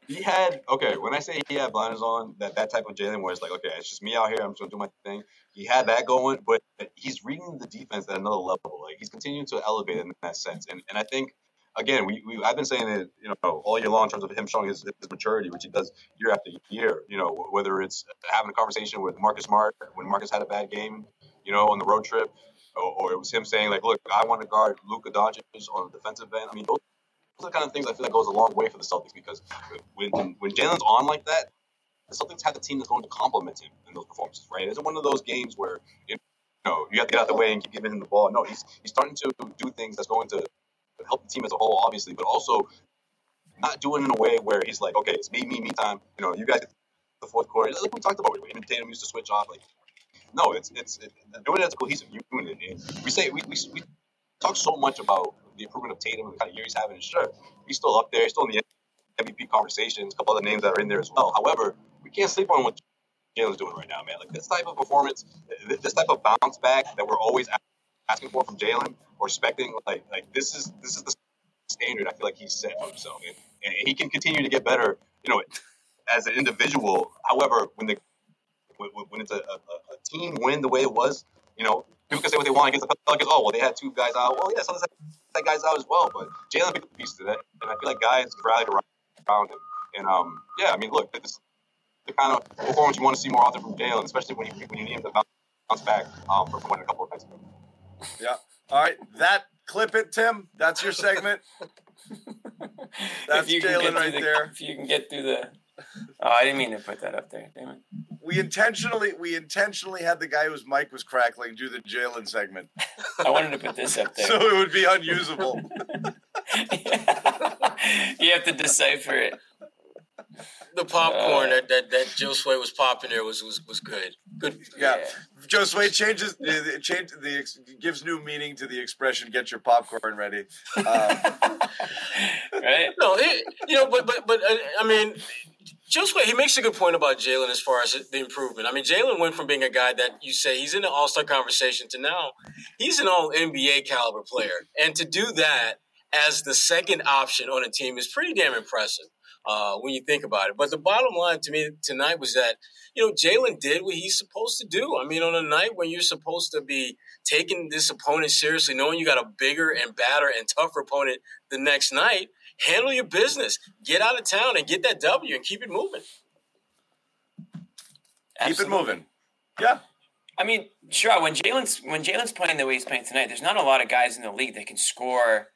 he had okay. When I say he had blinders on, that that type of Jaylen where it's like, okay, it's just me out here. I'm just gonna do my thing. He had that going, but he's reading the defense at another level. Like he's continuing to elevate in that sense. And and I think again, we, we I've been saying it, you know, all year long in terms of him showing his, his maturity, which he does year after year. You know, whether it's having a conversation with Marcus Smart when Marcus had a bad game, you know, on the road trip, or, or it was him saying like, look, I want to guard Luka Doncic on the defensive end. I mean, those the kind of things I feel like goes a long way for the Celtics because when when Jaylen's on like that, the Celtics have a team that's going to complement him in those performances, right? It's one of those games where you know you have to get out of the way and keep giving him the ball. No, he's he's starting to do things that's going to help the team as a whole, obviously, but also not doing it in a way where he's like, okay, it's me, me, me time. You know, you guys the fourth quarter. Like we talked about, him and Tatum used to switch off. Like, no, it's it's it, doing it as a cohesive unit. We say we, we we talk so much about the improvement of Tatum and the kind of year he's having. Sure, he's still up there. He's still in the MVP conversations. A couple other names that are in there as well. However, we can't sleep on what Jaylen's doing right now, man. Like this type of performance, this type of bounce back that we're always asking for from Jaylen or expecting, like like this is this is the standard I feel like he's set for himself, and, and he can continue to get better. You know, as an individual. However, when the when, when it's a, a, a team win the way it was, you know, people can say what they want against the Pelicans. Oh, well, they had two guys out. Well, yeah, of that guys out as well. But Jaylen big piece to that, and I feel like guys rallied around him. And um, yeah, I mean, look, this the kind of performance you want to see more often from Jaylen, especially when you when you need him to bounce back um, from winning a couple of nights ago. Yeah. All right. That clip it, Tim. That's your segment. That's if Jaylen right the, there. If you can get through the. Oh, I didn't mean to put that up there. Damn it. We intentionally we intentionally had the guy whose mic was crackling do the Jaylen segment, I wanted to put this up there. so it would be unusable. you have to decipher it. The popcorn Uh, that, that, that Joe Sway was popping there was, was, was good. Good. Yeah. Joe Sway changes uh, change the gives new meaning to the expression "get your popcorn ready." Uh, right? No, it, you know, but but but uh, I mean, Just wait. He makes a good point about Jaylen as far as the improvement. I mean, Jaylen went from being a guy that you say he's in the All Star conversation to now he's an All NBA caliber player, and to do that as the second option on a team is pretty damn impressive uh, when you think about it. But the bottom line to me tonight was that you know Jaylen did what he's supposed to do. I mean, on a night when you're supposed to be taking this opponent seriously, knowing you got a bigger and badder and tougher opponent the next night, handle your business, get out of town, and get that W and keep it moving. Keep it moving. Yeah. I mean, sure. When Jaylen's when Jaylen's playing the way he's playing tonight, there's not a lot of guys in the league that can score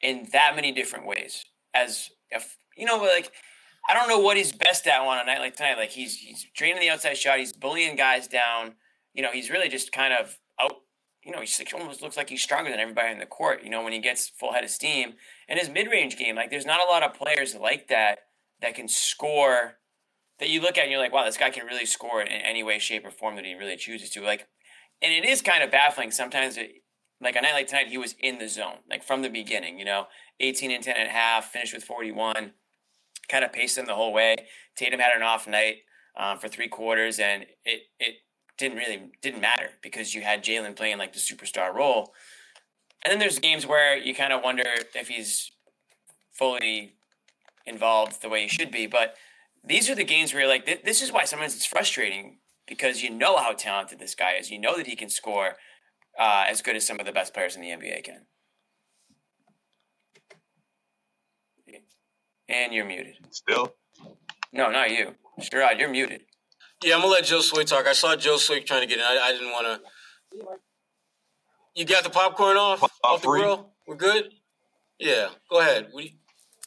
in that many different ways. As if you know, like I don't know what he's best at on a night like tonight. Like he's he's draining the outside shot, he's bullying guys down. You know, he's really just kind of out. You know, he almost looks like he's stronger than everybody in the court. You know, when he gets full head of steam, and his mid range game, like there's not a lot of players like that that can score. That you look at and you're like, wow, this guy can really score in any way, shape, or form that he really chooses to. Like, and it is kind of baffling sometimes. It, like a night like tonight, he was in the zone, like from the beginning. You know, 18 and 10 and a half, finished with 41 kind of paced him the whole way. Tatum had an off night um, for three quarters, and it it didn't really didn't matter because you had Jaylen playing like the superstar role. And then there's games where you kind of wonder if he's fully involved the way he should be. But these are the games where you're like, this is why sometimes it's frustrating because you know how talented this guy is. You know that he can score uh, as good as some of the best players in the NBA can. And you're muted. Still? No, not you. Sherrod, you're muted. Yeah, I'm gonna let Joe Swick talk. I saw Joe Swick trying to get in. I, I didn't want to. You got the popcorn off Pop off the free. grill. We're good. Yeah, go ahead. You...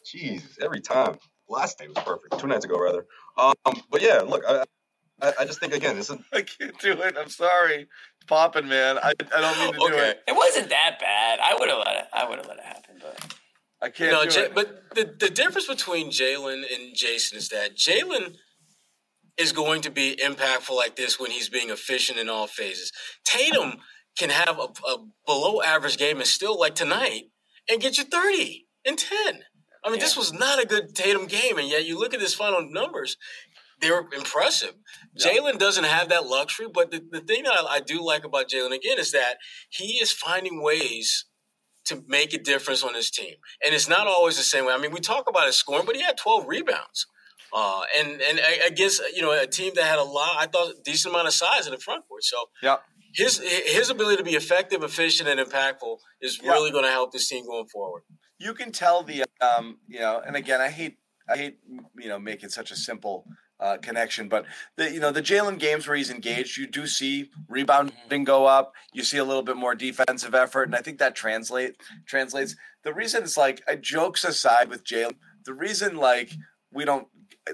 Jeez, every time. Last day was perfect. Two nights ago, rather. Um, but yeah, look, I, I, I just think again, this is. I can't do it. I'm sorry. Popping, man. I, I don't mean to okay. do it. It wasn't that bad. I would have let it. I would have let it happen, but. I can't. No, J- but the the difference between Jaylen and Jayson is that Jaylen is going to be impactful like this when he's being efficient in all phases. Tatum can have a, a below average game and still like tonight and get you thirty and ten. I mean, yeah. this was not a good Tatum game, and yet you look at his final numbers, they're impressive. Yeah. Jaylen doesn't have that luxury, but the, the thing that I, I do like about Jaylen again is that he is finding ways to make a difference on his team. And it's not always the same way. I mean, we talk about his scoring, but he had 12 rebounds. Uh, and and against you know a team that had a lot, I thought decent amount of size in the front court. So yeah, his his ability to be effective, efficient, and impactful is yeah. really going to help this team going forward. You can tell the um, you know, and again, I hate I hate you know making such a simple uh, connection. But the you know the Jaylen games where he's engaged, you do see rebounding go up. You see a little bit more defensive effort, and I think that translate translates. The reason it's like uh, jokes aside with Jaylen, the reason like we don't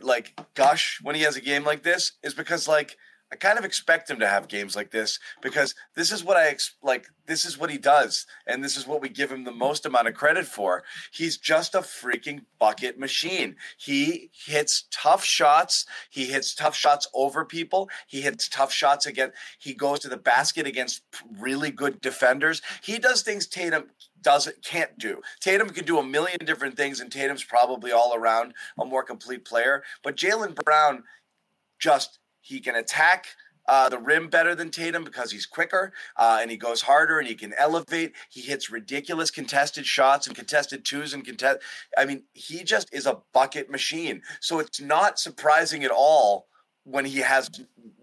like gush when he has a game like this is because like I kind of expect him to have games like this because this is what I ex- like. This is what he does, and this is what we give him the most amount of credit for. He's just a freaking bucket machine. He hits tough shots. He hits tough shots over people. He hits tough shots again. He goes to the basket against really good defenders. He does things Tatum doesn't can't do. Tatum can do a million different things, and Tatum's probably all around a more complete player. But Jaylen Brown just he can attack uh, the rim better than Tatum because he's quicker uh, and he goes harder and he can elevate. He hits ridiculous contested shots and contested twos and contest. I mean, he just is a bucket machine. So it's not surprising at all when he has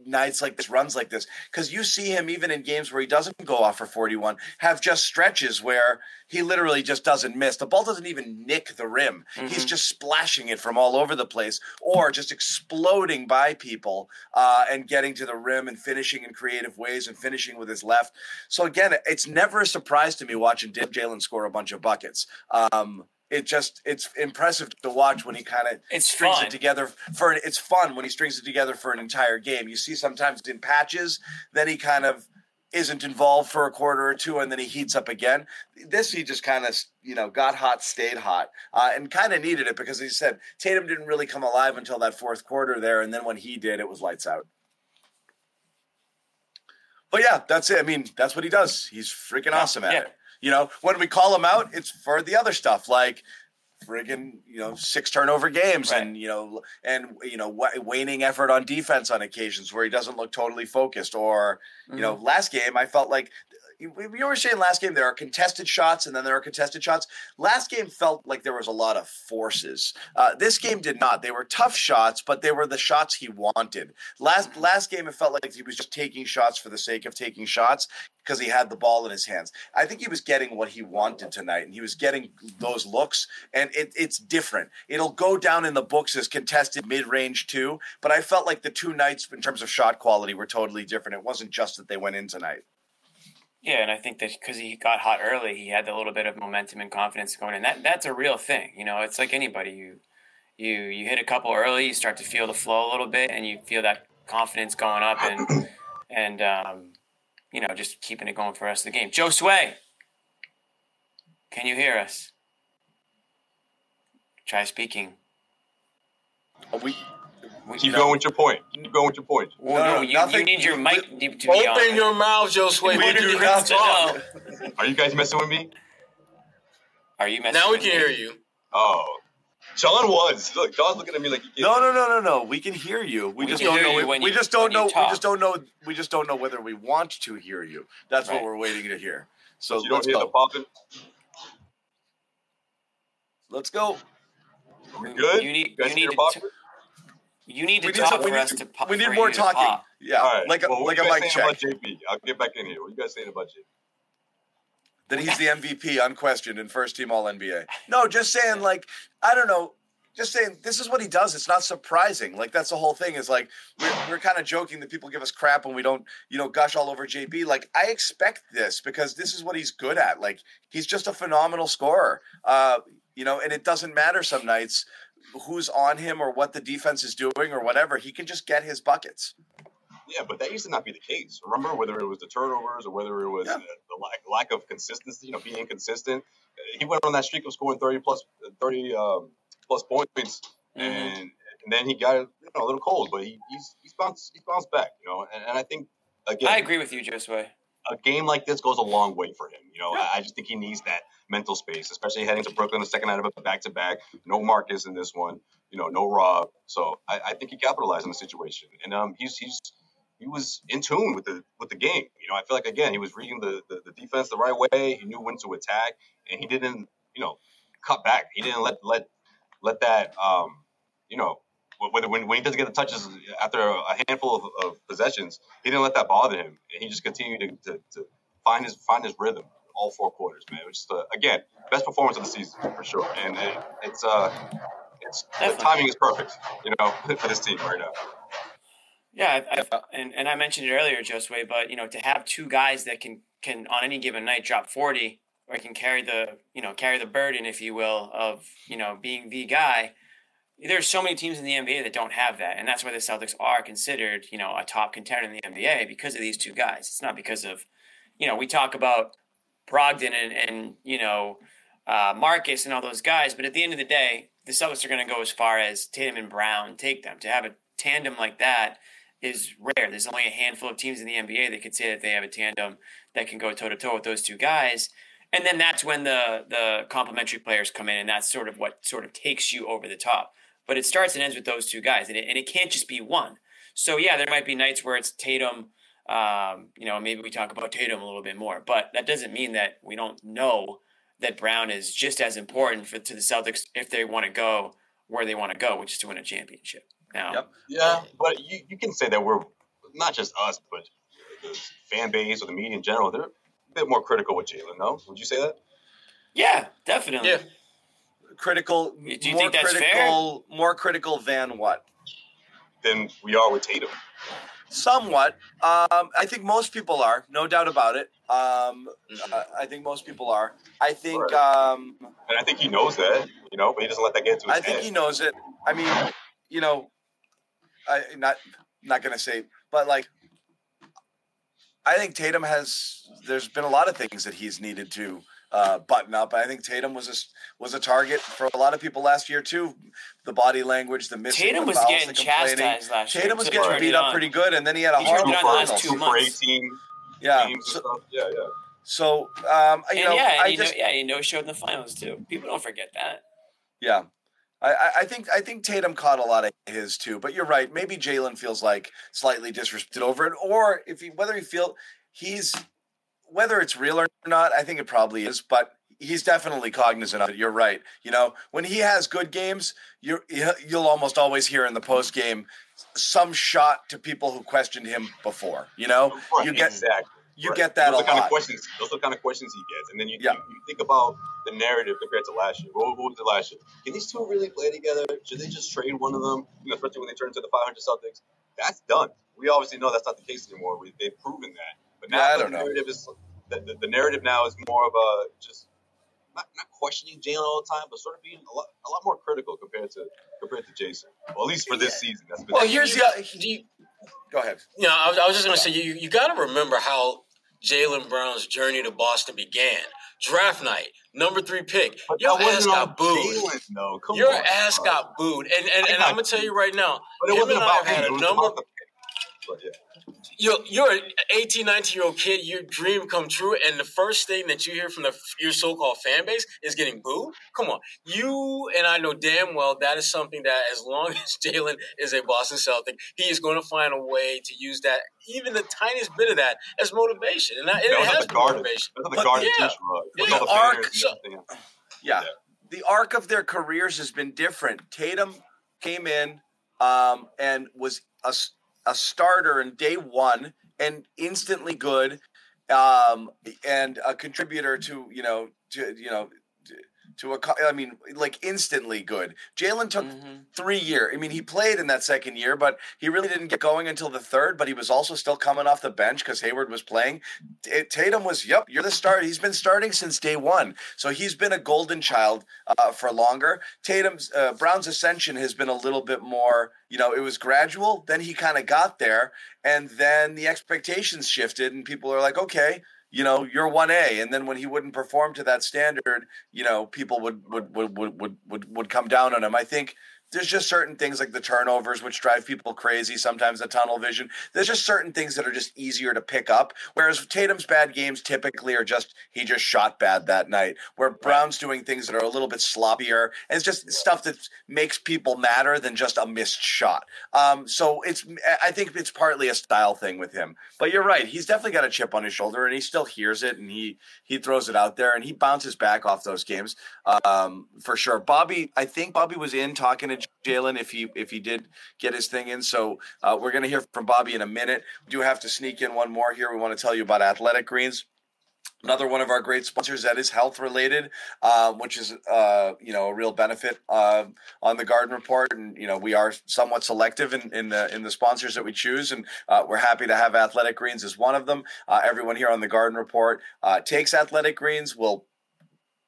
nights like this, runs like this, because you see him even in games where he doesn't go off for 41, have just stretches where he literally just doesn't miss. The ball doesn't even nick the rim. Mm-hmm. He's just splashing it from all over the place or just exploding by people uh, and getting to the rim and finishing in creative ways and finishing with his left. So again, it's never a surprise to me watching Jaylen score a bunch of buckets. Um, it just it's impressive to watch when he kind of strings fun. it together for it's fun when he strings it together for an entire game. You see sometimes in patches, then he kind of isn't involved for a quarter or two, and then he heats up again. This he just kind of you know got hot, stayed hot, uh, and kind of needed it because he said Tatum didn't really come alive until that fourth quarter there, and then when he did, it was lights out. But yeah, that's it. I mean, that's what he does. He's freaking awesome at yeah. it. You know, when we call him out, it's for the other stuff like friggin' you know six turnover games Right. and you know and you know wa- waning effort on defense on occasions where he doesn't look totally focused or you know mm-hmm. last game I felt like we we were saying last game there are contested shots and then there are contested shots. Last game felt like there was a lot of forces. Uh, this game did not. They were tough shots, but they were the shots he wanted. Last last game it felt like he was just taking shots for the sake of taking shots because he had the ball in his hands. I think he was getting what he wanted tonight, and he was getting those looks, and it, it's different. It'll go down in the books as contested mid range too, but I felt like the two nights in terms of shot quality were totally different. It wasn't just that they went in tonight. Yeah, and I think that because he got hot early, he had a little bit of momentum and confidence going in. That that's a real thing. You know, it's like anybody. You you you hit a couple early, you start to feel the flow a little bit, and you feel that confidence going up, and and um, you know, just keeping it going for the rest of the game. Joe Sway, can you hear us? Try speaking. We We- Keep no. going with your point. Keep going with your point. Well, No, no, no, you, you nothing- need your mic to be on. Open your mouth, Joe Sway. We What do you not to talk? Are you guys messing with me? Are you messing with me? Now we can me? hear you. Oh, John was. Look, John's looking at me like he no no no no no. We can hear you. We, We just don't know. you when we you- just don't when know. We just don't know. We just don't know whether we want to hear you. That's what we're waiting to hear. So You don't let's hear the go. popping. Let's go. Are we good? You need- guys you need the to- popping? You need to We need talk some- we for need us to- to pop. We need more talking. pop. Yeah, All right. like a well, what like you a guys mic saying about. JB? I'll get back in here. What you guys saying about JB? That he's the MVP, unquestioned, and first team All NBA. No, just saying like I don't know. Just saying this is what he does. It's not surprising. Like that's the whole thing. Is like we're, we're kind of joking that people give us crap when we don't you know gush all over JB. Like I expect this because this is what he's good at. Like he's just a phenomenal scorer. Uh, you know, and it doesn't matter some nights who's on him or what the defense is doing or whatever. He can just get his buckets. Yeah, but that used to not be the case. Remember, whether it was the turnovers or whether it was Yeah. uh, the lack, lack of consistency, you know, being inconsistent. He went on that streak of scoring thirty plus, thirty um, plus points, Mm-hmm. and and then he got you know, a little cold, but he, he's he's bounced he's bounced back, you know. And, and I think again, I agree with you, Josue. A game like this goes a long way for him. You know, I, I just think he needs that mental space, especially heading to Brooklyn the second night of a back to back. No Marcus in this one. You know, no Rob. So I, I think he capitalized on the situation, and um, he's he's he was in tune with the with the game. You know, I feel like again he was reading the, the, the defense the right way. He knew when to attack, and he didn't you know cut back. He didn't let let let that um you know whether when, when he doesn't get the touches after a handful of, of possessions, he didn't let that bother him, and he just continued to, to, to find his find his rhythm all four quarters, man. Which is uh, again best performance of the season for sure, and it, it's uh it's the timing is perfect, you know, for this team right now. Yeah, I, I, and and I mentioned it earlier, Josue, but you know, to have two guys that can can on any given night drop forty or can carry the you know carry the burden, if you will, of you know being the guy. There's so many teams in the NBA that don't have that, and that's why the Celtics are considered you know a top contender in the NBA because of these two guys. It's not because of you know we talk about Brogdon and and you know uh, Marcus and all those guys, but at the end of the day, the Celtics are going to go as far as Tatum and Brown take them. To have a tandem like that is rare. There's only a handful of teams in the NBA that could say that they have a tandem that can go toe to toe with those two guys. And then that's when the the complementary players come in, and that's sort of what sort of takes you over the top. But it starts and ends with those two guys, and it, and it can't just be one. So yeah, there might be nights where it's Tatum. Um, you know, maybe we talk about Tatum a little bit more, but that doesn't mean that we don't know that Brown is just as important for to the Celtics if they want to go where they want to go, which is to win a championship. Now, Yep. Yeah, but you, you can say that we're not just us, but the fan base or the media in general. They're a bit more critical with Jaylen. No, would you say that? yeah, definitely. Yeah. Critical. Do you more think that's fair? critical, More critical than what? Than we are with Tatum. Somewhat. Um, I think most people are, no doubt about it. Um, Mhm. I, I think most people are. I think. Right. Um, And I think he knows that, you know, but he doesn't let that get into his I think he knows it. I mean, you know, I not not gonna say, but like, I think Tatum has. There's been a lot of things that he's needed to uh, button up. I think Tatum was a s- was a target for a lot of people last year too. The body language, the missing, Tatum the was fouls, getting complaining. chastised last year. Tatum was getting beat it up on. pretty good, and then he had a He turned horrible it last finals. two Super months. 18 Yeah. So. Yeah, yeah. so um, you And know, yeah, I you just know, yeah, you know, showed in the finals too. People don't forget that. Yeah. I, I- I think I think Tatum caught a lot of his too, but you're right. Maybe Jaylen feels like slightly disrespected over it, or if he whether he feel he's whether it's real or not, I think it probably is, but he's definitely cognizant of it. You're right. You know, when he has good games, you're you'll almost always hear in the post game some shot to people who questioned him before. You know, you get exactly. you Right. get that those a the kind lot. of questions. Those are the kind of questions he gets, and then you, Yeah. you, you think about the narrative compared to last year. What, what was it last year? Can these two really play together? Should they just trade one of them? You know, especially when they turn into the 500 Celtics. That's done. We obviously know that's not the case anymore. We, they've proven that. But now Yeah, I the don't know. narrative is the, the, the narrative now is more of a just not, not questioning Jaylen all the time, but sort of being a lot a lot more critical compared to compared to Jayson. Well, at least for this season. That's been Well, here's you, the do go ahead. you know, I was, I was just going to say, you, you got to remember how Jaylen Brown's journey to Boston began. Draft night, number three pick. But Your ass got booed. Jaylen, though. Come Your on, ass bro. got booed. And and, I and got I'm gonna tell you right now, But it him wasn't and I about had him. a number- about the pick. But yeah. You're you're an 18, 19 year old kid. Your dream come true, and the first thing that you hear from the your so called fan base is getting booed. Come on, you and I know damn well that is something that as long as Jaylen is a Boston Celtic, he is going to find a way to use that, even the tiniest bit of that, as motivation. And that, it That was has the been garden. motivation. That's the But garden yeah. teach. Yeah. The The arc- so- Yeah. Yeah. The arc of their careers has been different. Tatum came in um, and was a, s- a starter in day one and instantly good um, and a contributor to, you know, to, you know, to, a, I mean, like instantly good. Jaylen took Mhm. three year. I mean, he played in that second year, but he really didn't get going until the third. But he was also still coming off the bench because Hayward was playing. T- Tatum was, yep, you're the start. He's been starting since day one, so he's been a golden child uh, for longer. Tatum's uh, Brown's ascension has been a little bit more. You know, it was gradual. Then he kind of got there, and then the expectations shifted, and people are like, okay. You know, you're one A, and then when he wouldn't perform to that standard, you know, people would would would would would would, would come down on him. I think there's just certain things like the turnovers which drive people crazy sometimes the tunnel vision. There's just certain things that are just easier to pick up whereas tatum's bad games typically are just he just shot bad that night where brown's doing things that are a little bit sloppier and it's just stuff that makes people madder than just a missed shot. Um, so it's i think it's partly a style thing with him. But you're right he's definitely got a chip on his shoulder and he still hears it and he he throws it out there and he bounces back off those games um, for sure. Bobby, I think Bobby was in talking to Jaylen if he if he did get his thing in. So uh, we're going to hear from Bobby in a minute. We do have to sneak in one more here. We want to tell you about Athletic Greens. Another one of our great sponsors that is health related, uh, which is uh, you know a real benefit uh, on the Garden Report, and you know we are somewhat selective in, in the in the sponsors that we choose, and uh, we're happy to have Athletic Greens as one of them. Uh, everyone here on the Garden Report uh, takes Athletic Greens. Will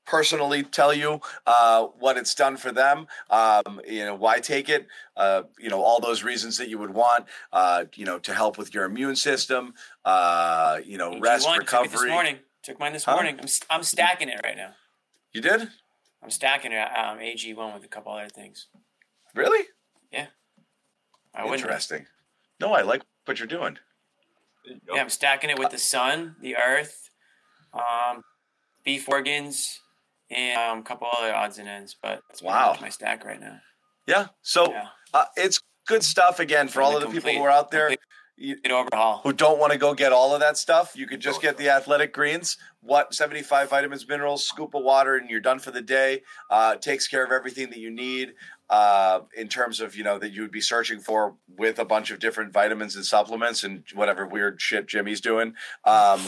personally tell you uh, what it's done for them. Um, you know why take it. Uh, you know all those reasons that you would want. Uh, you know to help with your immune system. Uh, you know AG1 rest, took recovery. this morning. Took mine this Huh? morning. I'm, I'm stacking it right now. You did I'm stacking it. Um, AG one with a couple other things. really Yeah. I wouldn't. interesting. No, I like what you're doing. You. Yeah, I'm stacking it with the sun, the earth, um, beef organs, and um, a couple other odds and ends. But that's Wow. my stack right now. Yeah. So Yeah. uh, it's good stuff again for all of the Complete- people who are out there. Overhaul. who don't want to go get all of that stuff, you could just get the athletic greens. What 75 vitamins, minerals, scoop of water, and you're done for the day. Uh, takes care of everything that you need uh, in terms of you know that you would be searching for with a bunch of different vitamins and supplements and whatever weird shit Jimmy's doing. Um,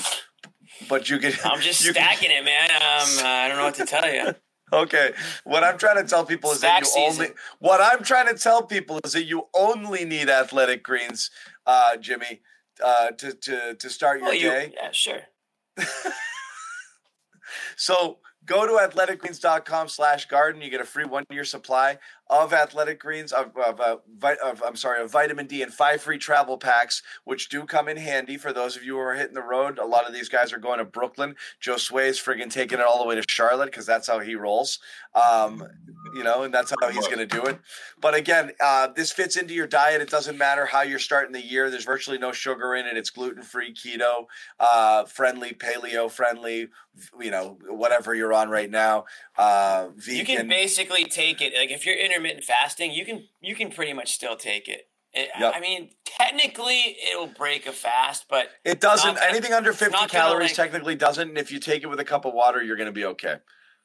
but you could. I'm just you can- stacking it, man. Um, I don't know what to tell you. Okay. What I'm trying to tell people is that Stack you season. only what I'm trying to tell people is that you only need athletic greens, uh, Jimmy, uh, to, to to start your Well, you, day. yeah, sure. So go to athleticgreens.com slash garden. You get a free one year supply of athletic greens of, of, uh, of I'm sorry of vitamin D and five free travel packs, which do come in handy for those of you who are hitting the road. A lot of these guys are going to Brooklyn. Joe Sway's friggin' taking it all the way to Charlotte because that's how he rolls. Um, you know, and that's how he's going to do it. But again, uh, this fits into your diet. It doesn't matter how you're starting the year. There's virtually no sugar in it. It's gluten free, keto uh, friendly, paleo friendly, you know, whatever you're on right now. Uh, vegan. You can basically take it. Like if you're intermittent fasting, you can you can pretty much still take it. It- Yep. I mean, technically, it'll break a fast, but it doesn't. not gonna- anything under fifty calories like- technically doesn't. And if you take it with a cup of water, you're going to be okay.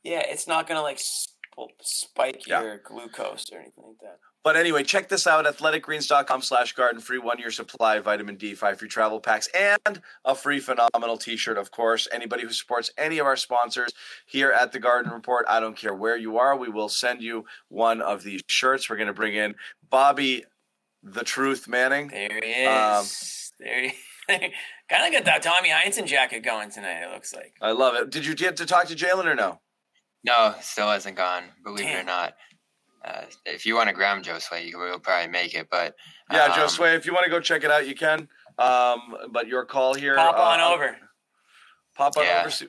Yeah, it's not gonna like sp- spike Yeah. your glucose or anything like that. But anyway, check this out athleticgreens.com slash garden free one year supply of vitamin D, five free travel packs, and a free phenomenal t shirt, of course. Anybody who supports any of our sponsors here at the Garden Report, I don't care where you are, we will send you one of these shirts. We're going to bring in Bobby the Truth Manning. There he Um, is. there he. Is. kind of got that Tommy Heinsohn jacket going tonight. It looks like. I love it. Did you get to talk to Jaylen or no? No, still hasn't gone. Believe it or not. Uh, if you want to grab Joe Sway, you will probably make it. But Yeah, um, Joe Sway, if you want to go check it out, you can. Um, but your call here. Pop on uh, over. Pop on Yeah. over. See,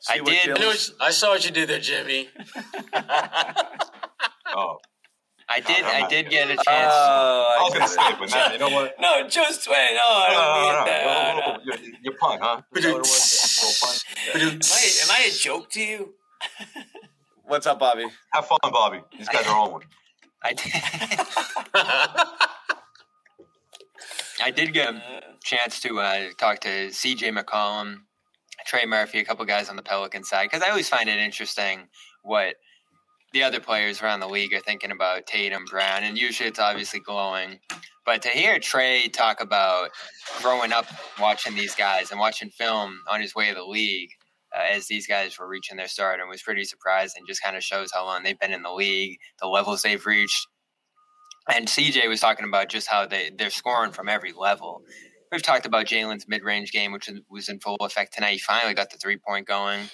see I did- I, know I saw what you did there, Jimmy. Oh, I did. I'm I did get a chance. Oh, I was gonna get say, but now, you know what? No, Joe Sway. No, I No, don't no, mean no, that. no, No, no, no. Your, your pun, huh? Is that what it was? Little pun? Am I, am I a joke to you? What's up, Bobby? Have fun, Bobby. These guys are on one. I did. I did get a chance to uh, talk to C.J. McCollum, Trey Murphy, a couple guys on the Pelican side because I always find it interesting what the other players around the league are thinking about Tatum, Brown, and usually it's obviously glowing. But to hear Trey talk about growing up watching these guys and watching film on his way to the league uh, as these guys were reaching their stardom was pretty surprised and Just kind of shows how long they've been in the league, the levels they've reached. And CJ was talking about just how they, they're scoring from every level. We've talked about Jaylen's mid range game, which was in full effect tonight. He finally got the three point going.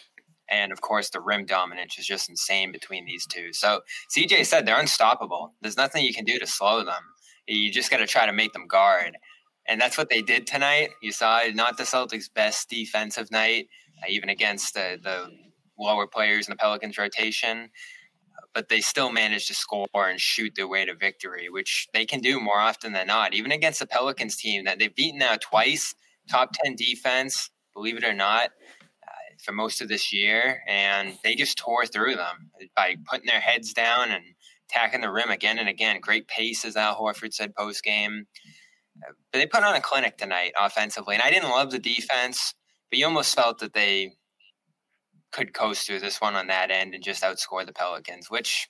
And of course, the rim dominance is just insane between these two. So CJ said they're unstoppable. There's nothing you can do to slow them. You just got to try to make them guard. And that's what they did tonight. You saw not the Celtics' best defensive night, even against the, the lower players in the Pelicans' rotation. But they still managed to score and shoot their way to victory, which they can do more often than not. Even against the Pelicans team that they've beaten now twice, top 10 defense, believe it or not, uh, for most of this year. And they just tore through them by putting their heads down and attacking the rim again and again. Great pace, as Al Horford said post game. But they put on a clinic tonight offensively. And I didn't love the defense, but you almost felt that they could coast through this one on that end and just outscore the Pelicans, which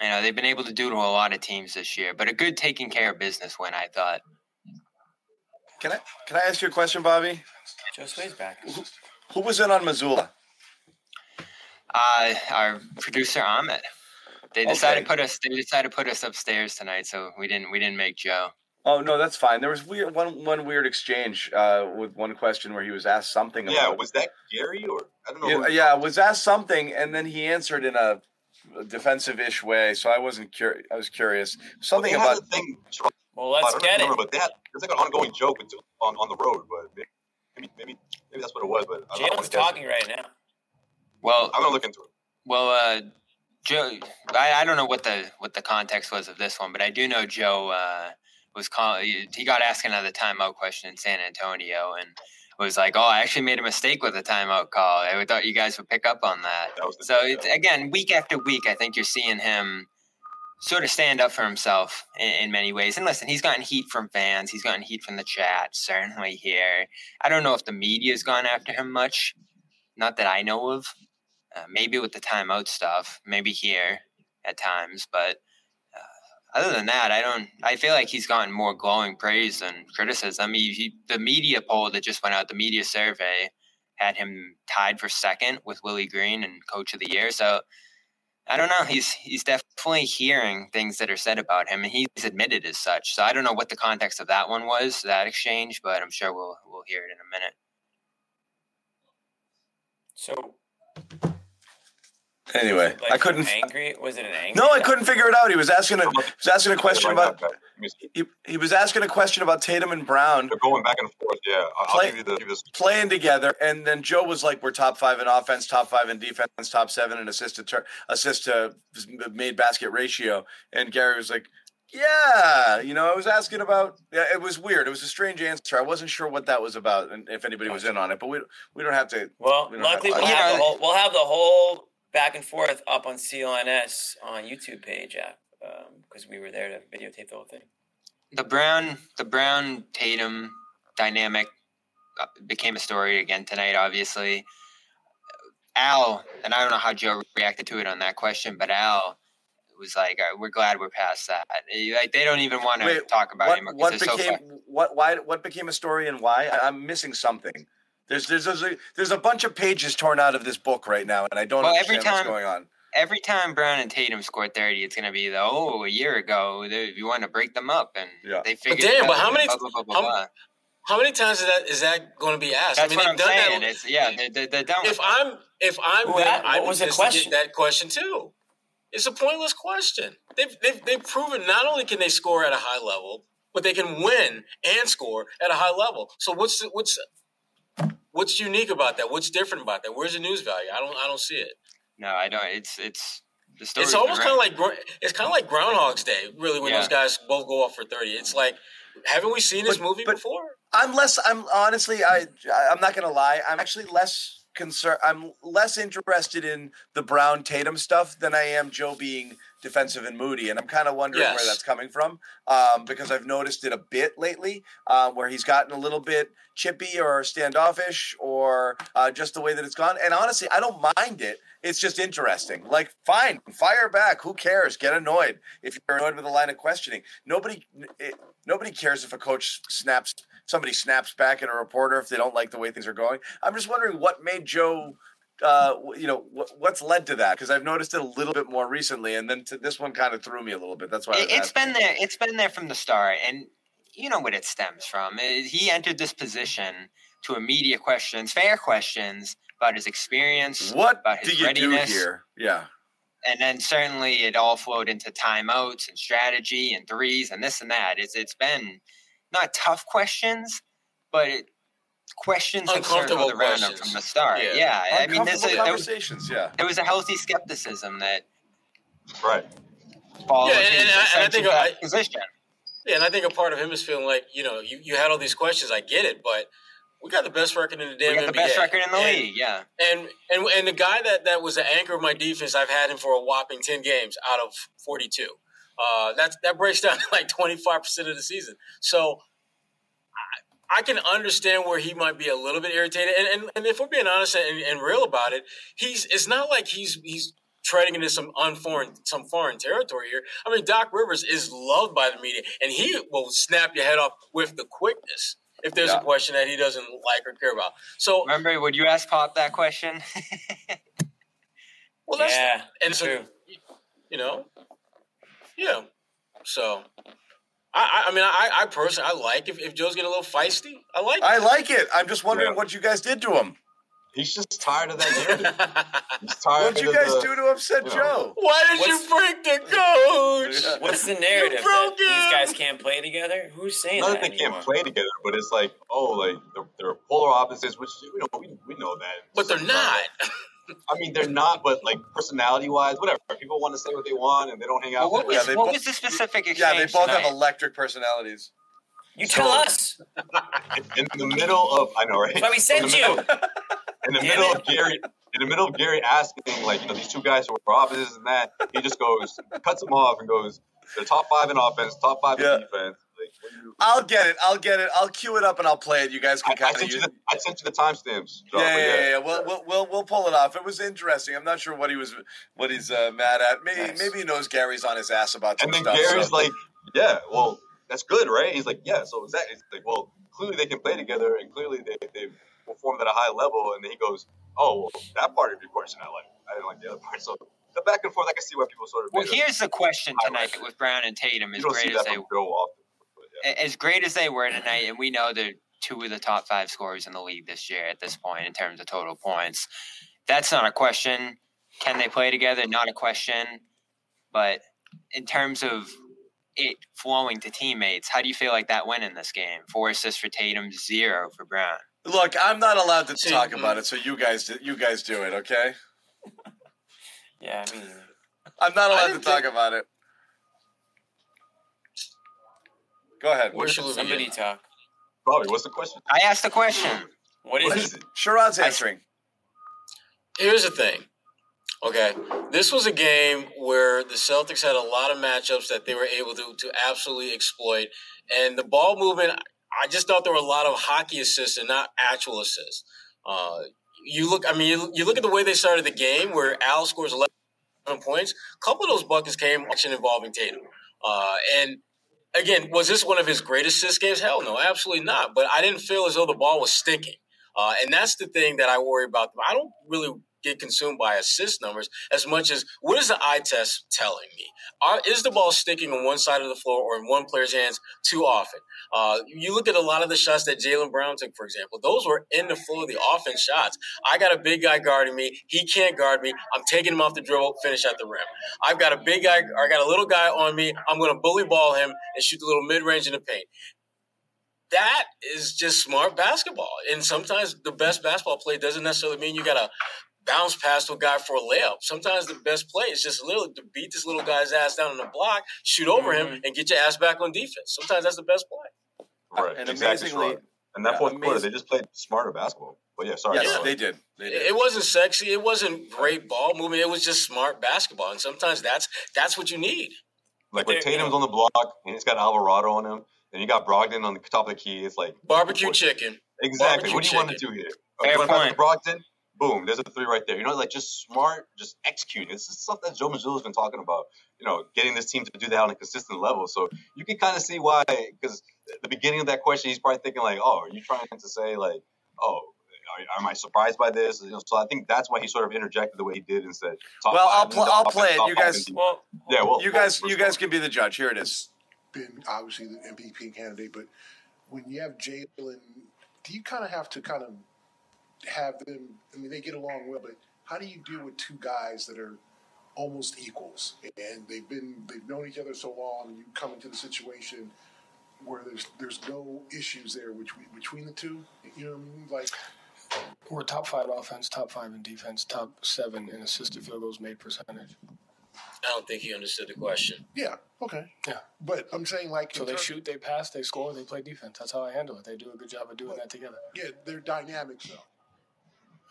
you know they've been able to do to a lot of teams this year. But a good taking care of business win, I thought. Can I can I ask you a question, Bobby? Joe Sway's back. Who was in on Mazzulla? Uh, our producer Ahmed. They decided Okay. to put us. They decided to put us upstairs tonight, so we didn't. We didn't make Joe. Oh no, that's fine. There was weird one one weird exchange uh, with one question where he was asked something. Yeah, about, was that Gary or I don't know. yeah, yeah, was asked something, and then he answered in a defensive-ish way. So I wasn't curious. I was curious. Something They had about a thing. Well, let's don't get it. remember, but that there's like an ongoing joke with- on on the road, but maybe maybe maybe that's what it was. But I. Jaylen's talking right now. Well, I'm gonna look into it. Well, uh, Joe, I, I don't know what the what the context was of this one, but I do know Joe uh, was call He got asked another timeout question in San Antonio, and was like, "Oh, I actually made a mistake with the timeout call. I thought you guys would pick up on that." That So it's, again, week after week, I think you're seeing him sort of stand up for himself in, in many ways. And listen, he's gotten heat from fans. He's gotten heat from the chat, certainly here. I don't know if the media's gone after him much. Not that I know of. Uh, maybe with the timeout stuff, maybe here at times, but other than that, I don't. I feel like he's gotten more glowing praise than criticism. He, he, the media poll that just went out, the media survey, had him tied for second with Willie Green and Coach of the Year. So I don't know. He's he's definitely hearing things that are said about him, and he's admitted as such. So I don't know what the context of that one was, that exchange, but I'm sure we'll we'll hear it in a minute. So anyway. like, I couldn't. angry. Was it an angry? No, I couldn't figure it out. He was asking a he was asking a question about guys. Let me he, he was asking a question about Tatum and Brown They're going back and forth. Yeah, I'll, I'll Play- give you the give this. playing together, and then Joe was like, "We're top five in offense, top five in defense, top seven in assist to tur- assist to made basket ratio," and Gary was like, Yeah, you know, I was asking about. Yeah, it was weird. It was a strange answer. I wasn't sure what that was about, and if anybody was in on it. But we we don't have to. Well, We luckily have- we'll have, the whole, we'll have the whole back and forth up on CLNS on YouTube page because we were there to videotape the whole thing. the Brown the Brown Tatum dynamic uh, became a story again tonight. Obviously, Al and I don't know how Joe reacted to it on that question, but Al was like, "Uh, "We're glad we're past that." Like they don't even want to Wait, talk about What, him what they're so became what? Why? What became a story and why? I, I'm missing something. There's there's there's a, there's a bunch of pages torn out of this book right now, and I don't Well, understand every what's time- going on. Every time Brown and Tatum score thirty, it's going to be the oh a year ago they, you want to break them up and Yeah. they figured. damn, it but how many- blah, blah, blah, blah, how- blah. How many times is that is that going to be asked? That's I mean, what I'm done saying. that. It's yeah, they, they, they're done. If. I'm if I'm Well, them, that- I what was the question? that question too. It's a pointless question. They've, they've they've proven not only can they score at a high level, but they can win and score at a high level. So what's the- what's what's unique about that? What's different about that? Where's the news value? I don't I don't see it. no, I don't. It's it's the story. It's almost kind of like it's kind of like Groundhog's Day, really, when Yeah. those guys both go off for thirty. It's like, haven't we seen this But- movie but- before? I'm less. I'm honestly. I. I'm not gonna lie. I'm actually less concerned. I'm less interested in the Brown Tatum stuff than I am Joe being defensive and moody, and I'm kind of wondering Yes. where that's coming from um, because I've noticed it a bit lately, um, where he's gotten a little bit chippy or standoffish or uh, just the way that it's gone. And honestly, I don't mind it. It's just interesting. Like, fine, fire back. Who cares? Get annoyed if you're annoyed with a line of questioning. Nobody, it, nobody cares if a coach snaps somebody snaps back at a reporter if they don't like the way things are going. I'm just wondering what made Joe. Uh, you know what's led to that because I've noticed it a little bit more recently, and then to, this one kind of threw me a little bit. That's why it, has been there. It's been there from the start, and you know what it stems from. He entered this position to immediate questions, fair questions about his experience, What about do his you readiness. do here? Yeah, and then certainly it all flowed into timeouts and strategy and threes and this and that. It's it's been not tough questions, but it, questions have Uncomfortable circled around him from the start. Yeah. Yeah, I mean, there's Uncomfortable a, there, was, conversations. Yeah, there was a healthy skepticism that Right. followed Yeah, and- and I- and I think to I- position. Yeah, and I think a part of him is feeling like you know you, you had all these questions. I get it, but we got the best record in the damn We got the NBA. best record in the and, league. Yeah. And and and the guy that that was the anchor of my defense, I've had him for a whopping ten games out of forty two. Uh, that's that breaks down to like twenty five percent of the season. So. I- I can understand where he might be a little bit irritated, and and, and if we're being honest and, and real about it, he's it's not like he's he's treading into some unforeign some foreign territory here. I mean, Doc Rivers is loved by the media, and he will snap your head off with the quickness if there's Yeah. a question that he doesn't like or care about. So, Remember, would you ask Pop that question? well, that's yeah, and so true. you know, yeah. So, I, I I mean, I, I personally, I like if, if Joe's getting a little feisty. I like. I like it. I'm just wondering Yeah. what you guys did to him. He's just tired of that narrative. He's tired What did you of guys the, do to upset you know. Joe? Why did you What's- break the coach? What's the narrative? broke That these guys can't play together? Who's saying Not that that they anymore? can't play together, but it's like, oh, like they're, they're polar opposites, which you know we, we know that. But they're not. I mean, they're not, but like personality wise, whatever. People want to say what they want, and they don't hang out. Well, what was, Yeah, what bo- was the specific exchange Yeah, they both tonight? have electric personalities. You tell us. in the middle of I know, right? That's why we In sent the you. middle- in the middle of Gary, in the middle of Gary asking, like, you know, these two guys who are opposites and that, he just goes, cuts them off and goes, they're top five in offense, top five Yeah. in defense. Like, you, I'll get it. I'll get it. I'll cue it up and I'll play it. You guys can I kind of sent use. the, I sent you the timestamps. Joe, Yeah, yeah, yeah, yeah. We'll, we'll we'll we'll pull it off. It was interesting. I'm not sure what he was, what he's uh, mad at. Maybe Nice. maybe he knows Gary's on his ass about some And then stuff. Gary's so- like, yeah, well, that's good, right? He's like, yeah, so exactly. It's like, well, clearly they can play together, and clearly they they performed at a high level. And then he goes, oh, well, that part of your question I like. I didn't like the other part. So the back and forth, I can see why people sort of. Well, here's the question tonight Highlight. with Brown and Tatum. As great as they from Joe often. But, yeah. as great as they were tonight, and we know they're two of the top five scorers in the league this year at this point in terms of total points. That's not a question. Can they play together? Not a question. But in terms of it flowing to teammates, how do you feel like that went in this game? Four assists for Tatum, zero for Brown. Look, I'm not allowed to talk about it, so you guys do- you guys do it, okay? Yeah, I mean, I'm not allowed to talk think- about it. Go ahead. Where should we Somebody begin? talk. Bobby, what's the question? I asked the question. What What is is it? it? Sharon's answering. Here's the thing. Okay, this was a game where the Celtics had a lot of matchups that they were able to to absolutely exploit, and the ball movement. I just thought there were a lot of hockey assists and not actual assists. Uh, you look, I mean, you, you look at the way they started the game, where Al scores 11 points. A couple of those buckets came action involving Tatum, uh, and again, was this one of his greatest assist games? Hell no, absolutely not. But I didn't feel as though the ball was sticking. Uh, and that's the thing that I worry about. I don't really get consumed by assist numbers as much as what is the eye test telling me? Are, is the ball sticking on one side of the floor or in one player's hands too often? Uh, you look at a lot of the shots that Jaylen Brown took, for example. Those were in the flow of the offense shots. I got a big guy guarding me. He can't guard me. I'm taking him off the dribble, finish at the rim. I've got a big guy, or I got a little guy on me. I'm going to bully ball him and shoot the little mid range in the paint that is just smart basketball. And sometimes the best basketball play doesn't necessarily mean you got to bounce past a guy for a layup. Sometimes the best play is just literally to beat this little guy's ass down in the block, shoot over him, Mhm. and get your ass back on defense. Sometimes that's the best play. Uh, right. And exactly. amazingly, Sean. And that yeah, fourth quarter, they just played smarter basketball. But yeah, sorry. yes, go they did. They It did. it wasn't sexy. It wasn't great ball movement. It was just smart basketball. And sometimes that's that's what you need. Like But when Tatum's on the block and he's got Alvarado on him, and you got Brogdon on the top of the key. It's like Barbecue chicken. Exactly. Barbecue what do you want to do here? Fair you want to pass point. to Brogdon? Boom, there's a three right there. You know, like just smart, just executing. This is stuff that Joe Mazzulla's been talking about. You know, getting this team to do that on a consistent level. So you can kind of see why, because the beginning of that question, he's probably thinking like, "Oh, are you trying to say like, oh, are, am I surprised by this?" You know, so I think that's why he sort of interjected the way he did and said, top Well, five I'll pl- I'll offense, play it. You guys- Well, yeah, well, You guys, well, you guys can be the judge. Here it is. been obviously the MVP candidate, but when you have Jaylen, do you kind of have to kind of have them? I mean, they get along well, but how do you deal with two guys that are almost equals and they've been they've known each other so long, and you come into the situation where there's there's no issues there between between the two. You know what I mean? Like We're top five offense, top five in defense, top seven in assisted field goals made percentage. I don't think he understood the question. yeah, okay, Yeah. but I'm saying like So they ter- shoot, they pass, they score, they play defense. That's how I handle it. They do a good job of doing that together. Yeah, they're dynamic though.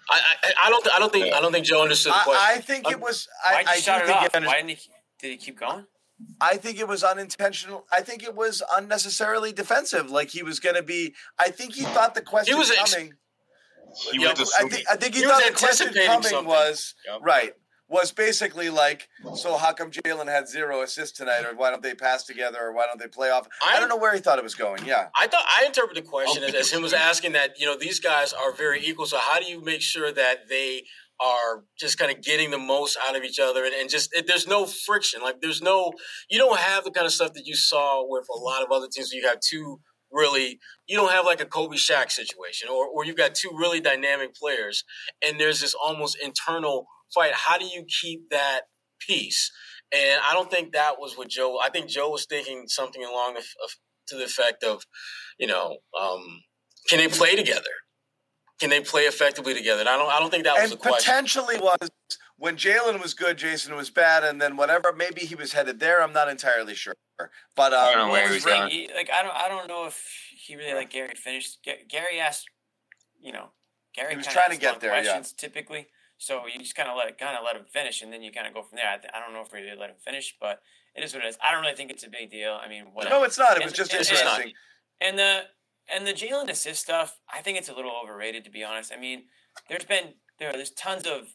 I, I, I don't I don't think I don't think Joe understood the question. I, I think it um, was. I, why'd you I do shut it think off? it under- Why didn't he? Did he keep going? I think it was unintentional. I think it was unnecessarily defensive. Like he was going to be. I think he thought the question was ex- coming. he was I assuming. think, I think he, He thought was the question anticipating coming something. was Yep. right. Was basically like, so how come Jaylen had zero assists tonight, or why don't they pass together, or why don't they play off? I, I- don't know where he thought it was going. Yeah, I thought I interpreted the question as, as him was asking that you know these guys are very equal. So how do you make sure that they are just kind of getting the most out of each other and, and just it, there's no friction. Like there's no you don't have the kind of stuff that you saw with a lot of other teams. Where you have two really you don't have like a Kobe Shaq situation or or you've got two really dynamic players and there's this almost internal fight. How do you keep that peace? And I don't think that was what Joe. I think Joe was thinking something along the, of, to the effect of, you know, um, can they play together? Can they play effectively together? And I don't. I don't think that was and the question. potentially was when Jaylen was good, Jayson was bad, and then whatever. Maybe he was headed there. I'm not entirely sure, but uh, I don't know where Well, he was going. he- Like I don't, I don't know if he really like Gary finished. Gary asked, you know, Gary He was trying to get long there, yeah. Typically, so you just kind of let it kind of let him finish, and then you kind of go from there. I, th- I don't know if we did let him finish, but it is what it is. I don't really think it's a big deal. I mean, whatever. no, it's not. It was And- just and- and- interesting. And the and the Jaylen assist stuff, I think it's a little overrated to be honest. I mean, there's been there there's tons of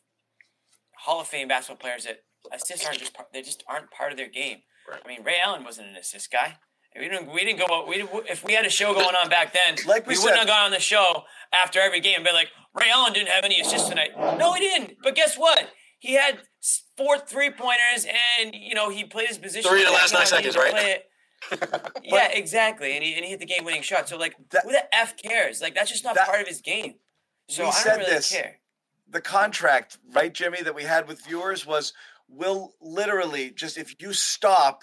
Hall of Fame basketball players that assists aren't just part, they just aren't part of their game. Right. I mean, Ray Allen wasn't an assist guy. We didn't. We didn't go. We if we had a show going on back then, Like we we, wouldn't have gone on the show after every game and been like, Ray Allen didn't have any assists tonight. No, he didn't. But guess what? He had four three pointers, and you know he played his position. Three in the last nine seconds, right? play yeah, exactly. And he, and he hit the game winning shot. So like, That- who the f cares? Like that's just not That- part of his game. So We I said don't really this. care. the contract, right, Jimmy, that we had with viewers was will literally just if you stop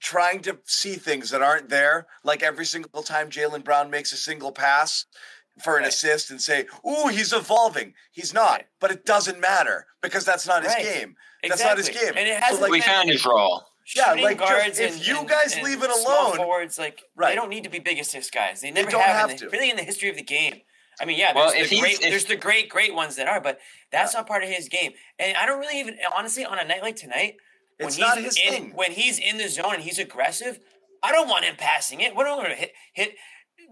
trying to see things that aren't there, like every single time Jaylen Brown makes a single pass for an Right. assist and say, "Ooh, he's evolving." He's not, Right. but it doesn't matter because that's not his Right. game. Exactly. That's not his game. And it hasn't like, We been, found his role. Yeah, shooting like, just- guards if and, you and- guys and leave it small alone- forwards like Right. they don't need to be big assist guys. They never don't have, have in the, to. really in the history of the game. I mean, yeah, Well, there's the great, if- there's the great, great ones that are, but that's not part of his game. And I don't really even honestly on a night like tonight, when It's he's not his in, thing. when he's in the zone and he's aggressive, I don't want him passing it. What am I going to hit? Hit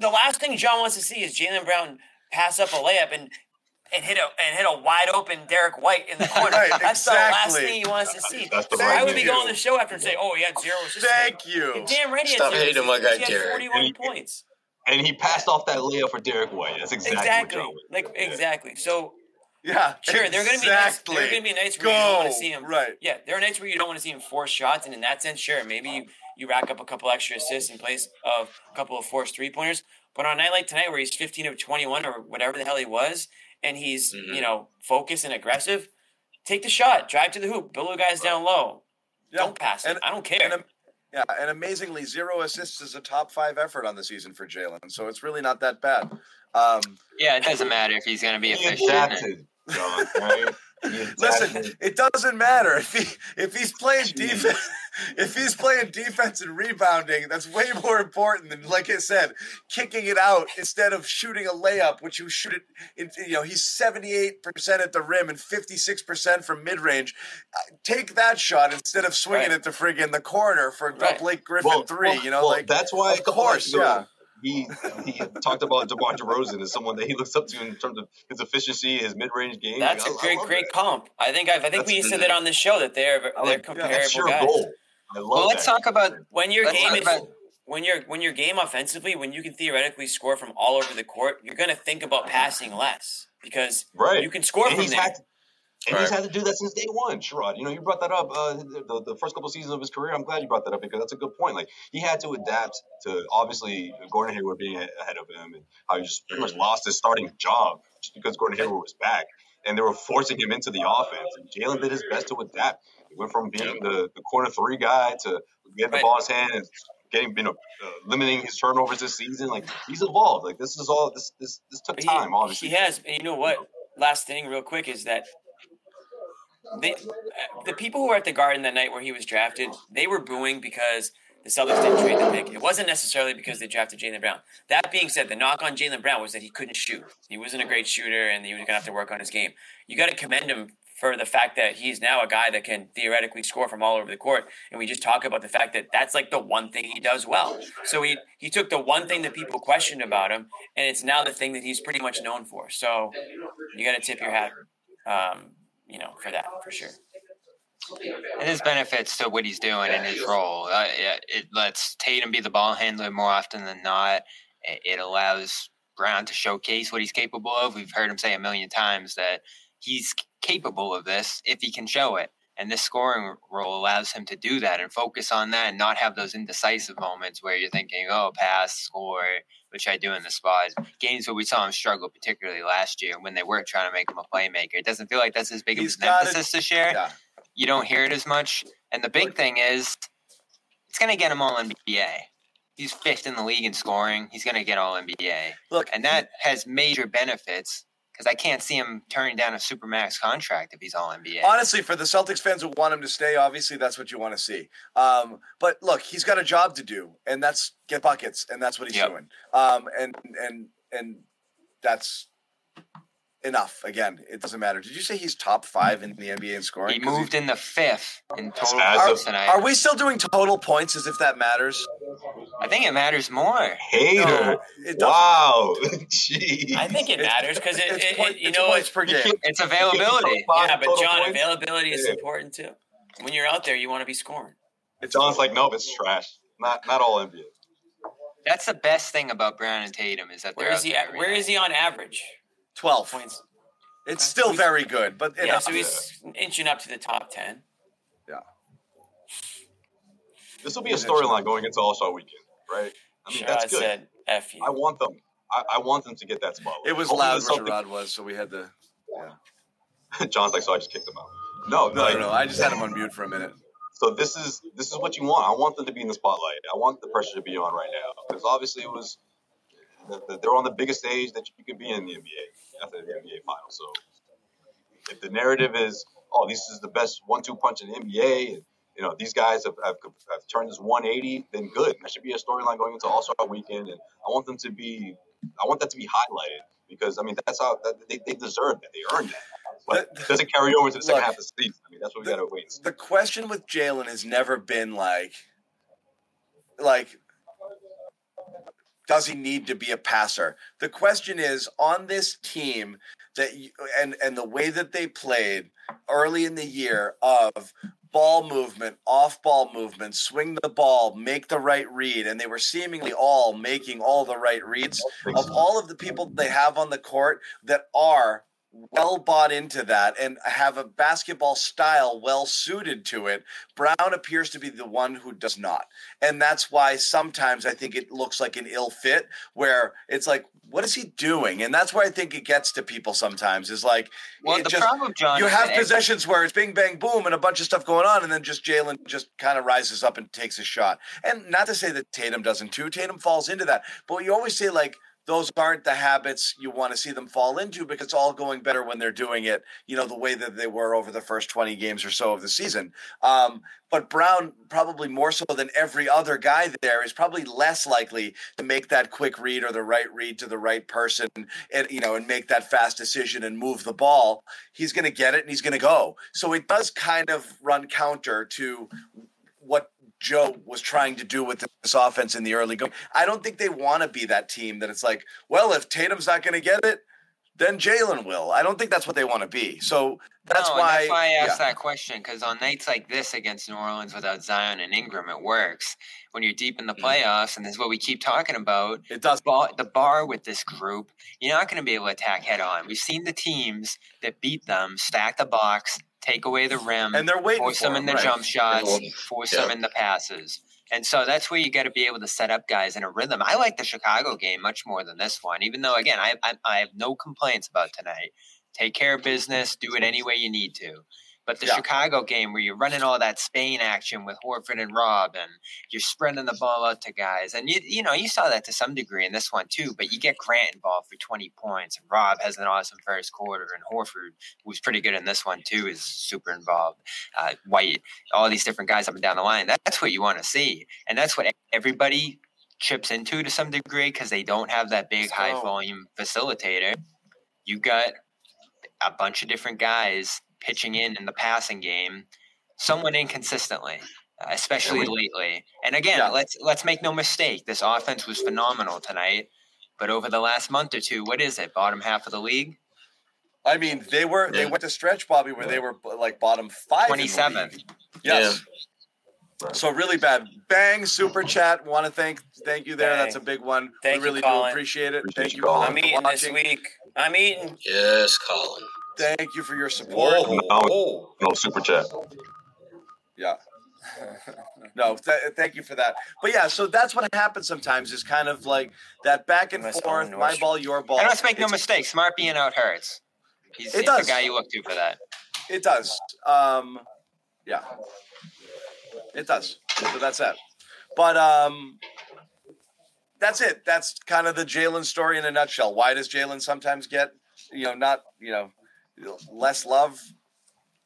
the last thing John wants to see is Jaylen Brown pass up a layup and. And hit a and hit a wide open Derrick White in the corner. Right, That's the last thing he wants to see. That's the So I would be going to the show after and say, "Oh, he had zero assists." Thank you. You're damn right. He had Stop zero hating my guy, He had Jared. Forty-one And he- points. And he passed off that layup for Derrick White. That's exactly, Exactly. what John was. Like exactly. So Yeah, sure, there are going to be nights, there are going to be nights where you don't want to see him. Right. Yeah, there are nights where you don't want to see him force shots, and in that sense, sure, maybe you you rack up a couple extra assists in place of a couple of forced three pointers. But on a night like tonight, where he's fifteen of twenty-one or whatever the hell he was, and he's Mhm. you know focused and aggressive, take the shot, drive to the hoop, build the guys down low. Yeah. Don't pass it. And- I don't care. and, yeah, and amazingly, zero assists is a top five effort on the season for Jaylen, so it's really not that bad. Um, Yeah, it doesn't matter if he's going to be He efficient. And- adapted, John. Right? He adapted. listen, it doesn't matter if he if he's playing defense. If he's playing defense and rebounding, that's way more important than, like I said, kicking it out instead of shooting a layup, which you shoot it. You know, he's seventy eight percent at the rim and fifty six percent from mid range. Uh, take that shot instead of swinging Right. it to friggin' the corner for a Right. Blake Griffin Well, three. well, you know, well, like that's why of course, yeah. He he talked about DeMar DeRozan as someone that he looks up to in terms of his efficiency, his mid range game. That's Like, a I- I great, love great that. comp. I think I've, I think That's we said that on the show that they're they're like- yeah, comparable That's your guys. goal. I love Well, let's that. talk about When your Let's game is about- when your when your game offensively, when you can theoretically score from all over the court, you're going to think about passing less because Right. you can score and from there. had and he's had to do that since day one, Sherrod. You know, you brought that up uh, the, the, first couple seasons of his career. I'm glad you brought that up because that's a good point. Like he had to adapt to obviously Gordon Hayward being ahead of him and how he just pretty much lost his starting job just because Gordon Hayward was back and they were forcing him into the offense. And Jaylen did his best to adapt. He went from being the, the corner three guy to getting the Right. ball in hand and getting you know uh, limiting his turnovers this season. Like he's evolved. Like this is all this this this took he- time. obviously, He has, and you know what? Last thing, real quick, is that they, the people who were at the Garden that night where he was drafted, they were booing because the Celtics didn't trade the pick. It wasn't necessarily because they drafted Jaylen Brown. That being said, the knock on Jaylen Brown was that he couldn't shoot. He wasn't a great shooter, and he was going to have to work on his game. You got to commend him for the fact that he's now a guy that can theoretically score from all over the court. And we just talk about the fact that that's like the one thing he does well. So he he took the one thing that people questioned about him, and it's now the thing that he's pretty much known for. So you got to tip your hat, um, you know, for that for sure. And his benefits to what he's doing in his role. Uh, it, lets Tatum be the ball handler more often than not. It allows Brown to showcase what he's capable of. We've heard him say a million times that he's capable of this if he can show it. And this scoring role allows him to do that and focus on that and not have those indecisive moments where you're thinking, oh, pass, score, which I do in the spot. Games where we saw him struggle, particularly last year when they were trying to make him a playmaker. It doesn't feel like that's as big of He's an got it- emphasis this year yeah. you don't hear it as much. And the big thing is, it's going to get him all NBA. He's fifth in the league in scoring. He's going to get all NBA, Look, and that has major benefits because I can't see him turning down a supermax contract if he's all NBA. honestly, for the Celtics fans who want him to stay, obviously that's what you want to see. Um, but look, he's got a job to do, and that's get buckets, and that's what he's Yep. doing. Um, and and and that's enough. Again, it doesn't matter. Did you say he's top five in the NBA in scoring? He moved in the fifth in total As points of- tonight. Are we still doing total points as if that matters? I think it matters more. hater. No, it. Wow, Jeez. I think it matters because it, it, point- it- you it's know points it's per game. It's availability. yeah, but John, points? availability is Yeah. important too. When you're out there, you want to be scoring. It's John's like, nope, it's trash. Not not all NBA. That's the best thing about Brown and Tatum is that Where is he? there At, every where night. is he on average? Twelve. Points. It's still very good, but Yeah, enough. so he's inching up to the top ten. Yeah. This will be a storyline going into All Star Weekend, right? I mean, Sherrod that's good. said, "F you." I want them. I, I want them to get that spotlight. It was Hopefully loud the where Sherrod was, so we had to. Yeah. John's like, so I just kicked him out. No, No, like, no, no. I just had him on mute for a minute. So this is this is what you want. I want them to be in the spotlight. I want the pressure to be on right now because obviously it was the, the, they're on the biggest stage that you can be in the NBA after the NBA finals. So if the narrative is, oh, this is the best one-two punch in the NBA, and you know these guys have, have, have turned this 180, then good. That should be a storyline going into All Star Weekend, and I want them to be, I want that to be highlighted because I mean that's how that, they, they deserve that, they earned that. But The- does it carry over to the second Look, half of the season? I mean that's what we got to wait. And see. the question with Jaylen has never been like, like, does he need to be a passer? The question is on this team that you, and and the way that they played early in the year of ball movement, off ball movement, swing the ball, make the right read, and they were seemingly all making all the right reads of all of the people they have on the court that are well bought into that and have a basketball style well suited to it. Brown appears to be the one who does not. And that's why sometimes I think it looks like an ill fit where it's like, what is he doing? And that's where I think it gets to people sometimes is like, Well, the just- problem, John, you have possessions where it's bing bang boom and a bunch of stuff going on, and then just Jaylen just kind of rises up and takes a shot. And not to say that Tatum doesn't too. Tatum falls into that, but you always say like those aren't the habits you want to see them fall into because it's all going better when they're doing it, you know, the way that they were over the first 20 games or so of the season. Um, but Brown, probably more so than every other guy there, is probably less likely to make that quick read or the right read to the right person and, you know, and make that fast decision and move the ball. He's going to get it and he's going to go. So it does kind of run counter to what Joe was trying to do with this offense in the early going. I don't think they want to be that team that it's like, well, if Tatum's not going to get it, then Jaylen will. I don't think that's what they want to be. So that's no, why. that's why I asked yeah. that question because on nights like this against New Orleans without Zion and Ingram, it works. When you're deep in the mm. playoffs, and this is what we keep talking about, It does. bar, the bar with this group, you're not going to be able to attack head on. We've seen the teams that beat them stack the box, take away the rim, And they're waiting force for them in the right. jump shots, Well, force yeah. them in the passes. And so that's where you got to be able to set up guys in a rhythm. I like the Chicago game much more than this one, even though, again, I, I, I have no complaints about tonight. Take care of business, do it any way you need to. But the Yeah. Chicago game where you're running all that Spain action with Horford and Rob and you're spreading the ball out to guys. And you you know, you saw that to some degree in this one too, but you get Grant involved for 20 points and Rob has an awesome first quarter and Horford who's pretty good in this one too is super involved. Uh, White, all these different guys up and down the line. That's what you want to see. And that's what everybody chips into to some degree because they don't have that big high volume facilitator. You got a bunch of different guys pitching in in the passing game, somewhat inconsistently, uh, especially Yeah, lately. And again, Yeah. let's let's make no mistake, this offense was phenomenal tonight. But over the last month or two, what is it? Bottom half of the league, I mean, they were they Yeah. went to stretch, Bobby, where they were like bottom five. in twenty seventh. league. Yes. So really bad. Bang, super chat. Want to thank thank you there. Bang. That's a big one. Thank we you, really do appreciate it. Appreciate thank you, you, Colin. Colin, I'm for eating this week. I'm eating. Yes, Colin. Thank you for your support. Whoa, No. No super chat. Yeah. no, th- thank you for that. But yeah, so that's what happens sometimes is kind of like that back and Must forth, own my Nordstrom. ball, your ball. And let's make no It's- mistake, Smart being out hurts. He's, It he's does. the guy you look to for that. It does. Um, yeah, it does. So that's it. But um, that's it. That's kind of the Jaylen story in a nutshell. Why does Jaylen sometimes get, you know, not, you know, less love?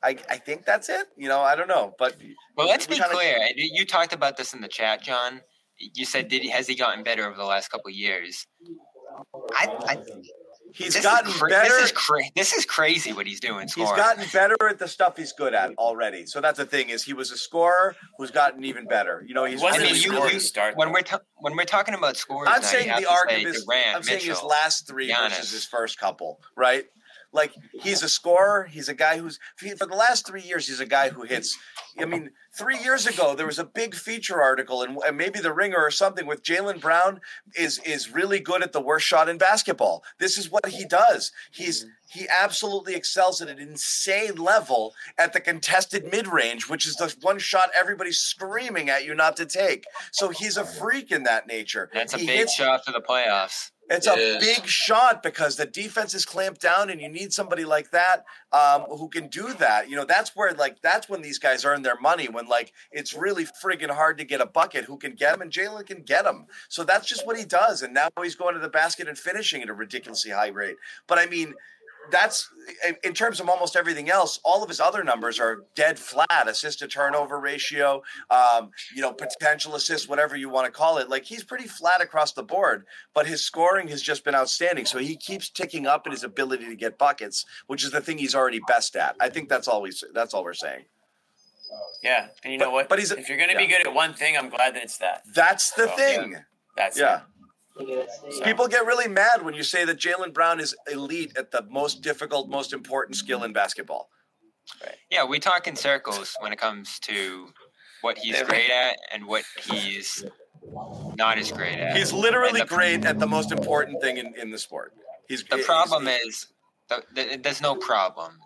I, I think that's it. You know, I don't know, but Well, let's be clear. and You you talked about this in the chat, John. You said, "Did he, has he gotten better over the last couple of years?" I, I He's this gotten cra- better. This is, cra- this is crazy what he's doing. He's gotten better at the stuff he's good at already. So that's the thing is he was a scorer who's gotten even better. You know, he's He wasn't really, I mean, you- really start. when we're ta- when we're talking about scores, I'm now, saying the arc say of his. Durant, I'm saying his last three Giannis. versus his first couple, right? Like he's a scorer. He's a guy who's for the last three years. He's a guy who hits. I mean, three years ago there was a big feature article and and maybe the Ringer or something with Jaylen Brown is is really good at the worst shot in basketball. This is what he does. He's mm-hmm. he absolutely excels at an insane level at the contested mid range, which is the one shot everybody's screaming at you not to take. So he's a freak in that nature. That's a He big hits- shot for the playoffs. It's a big shot because the defense is clamped down, and you need somebody like that um, who can do that. You know, that's where like that's when these guys earn their money. When like it's really friggin' hard to get a bucket, who can get them, and Jaylen can get them. So that's just what he does. And now he's going to the basket and finishing at a ridiculously high rate. But I mean, that's in- terms of almost everything else. All of his other numbers are dead flat: assist to turnover ratio, um, you know, potential assist, whatever you want to call it. Like he's pretty flat across the board, but his scoring has just been outstanding. So he keeps ticking up in his ability to get buckets, which is the thing he's already best at. I think that's all we that's all we're saying. Yeah, and you But- know what? but he's if you're going to be good at one thing, I'm glad that it's that. That's the Oh, thing. That's Yeah. it. So, People get really mad when you say that Jaylen Brown is elite at the most difficult, most important skill in basketball. Yeah, we talk in circles when it comes to what he's great at and what he's not as great at. He's literally the- great at the most important thing in, in the sport. He's The he's- problem is, the, the, there's no problem.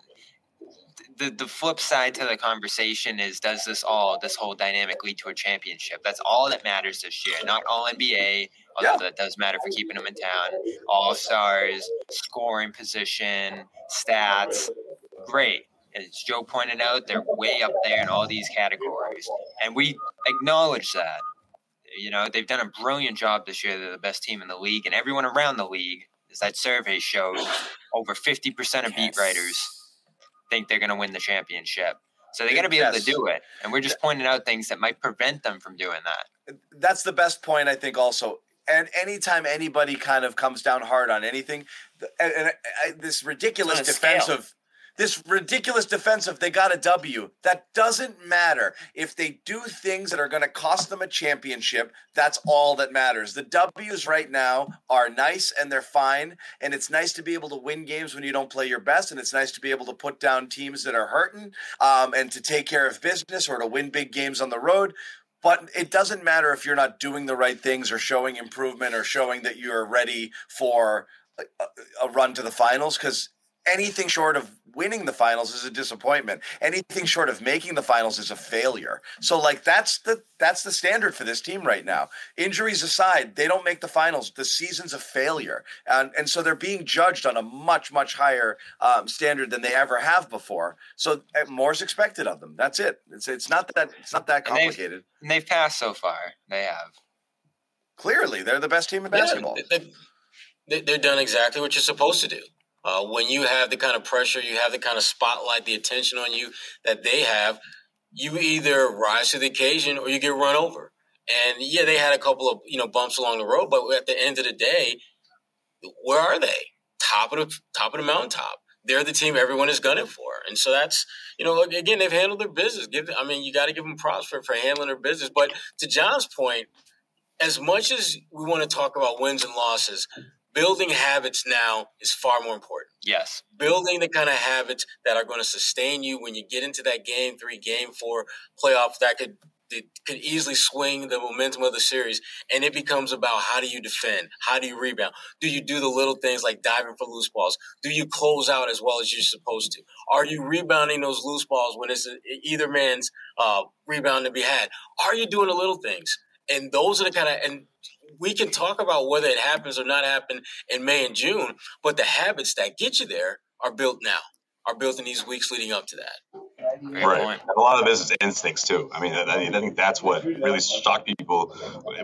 The, the flip side to the conversation is does this all, this whole dynamic lead to a championship? That's all that matters this year. Not all NBA, although Yeah. that does matter for keeping them in town. All stars, scoring position, stats. Great. As Joe pointed out, they're way up there in all these categories. And we acknowledge that. You know, they've done a brilliant job this year. They're the best team in the league, and everyone around the league, as that survey shows, over 50% of beat writers think they're going to win the championship. So they got to be able to do it. And we're just pointing out things that might prevent them from doing that. that's the best point I think also. And anytime anybody kind of comes down hard on anything, and, and I, this ridiculous It's on a scale. defensive, this ridiculous defensive, they got a W. That doesn't matter. If they do things that are going to cost them a championship, that's all that matters. The W's right now are nice and they're fine. And it's nice to be able to win games when you don't play your best. And it's nice to be able to put down teams that are hurting um, and to take care of business or to win big games on the road. But it doesn't matter if you're not doing the right things or showing improvement or showing that you're ready for a, a- run to the finals because anything short of winning the finals is a disappointment. Anything short of making the finals is a failure. So like that's the that's the standard for this team right now. Injuries aside, they don't make the finals. The season's a failure, and and so they're being judged on a much much higher um, standard than they ever have before. So uh, more's expected of them. That's it. It's it's not that it's not that And they've- complicated. And they've passed so far. They have. Clearly, they're the best team in Yeah, basketball. they- they, they're done exactly what you're supposed to do. Uh, when you have the kind of pressure, you have the kind of spotlight, the attention on you that they have, you either rise to the occasion or you get run over. And yeah, they had a couple of you know bumps along the road, but at the end of the day, where are they? Top of the top of the mountaintop. They're the team everyone is gunning for, and so that's you know again they've handled their business. Give I mean you got to give them props for for handling their business. But to John's point, as much as we want to talk about wins and losses, building habits now is far more important. Yes. Building the kind of habits that are going to sustain you when you get into that game three, game four playoff that could that could easily swing the momentum of the series. And it becomes about how do you defend? How do you rebound? Do you do the little things like diving for loose balls? Do you close out as well as you're supposed to? Are you rebounding those loose balls when it's either man's uh, rebound to be had? Are you doing the little things? And those are the kind of and we can talk about whether it happens or not happen in May and June, but the habits that get you there are built now, are built in these weeks leading up to that. Right. point. A lot of it is instincts too. I mean, I, I think that's what really shocked people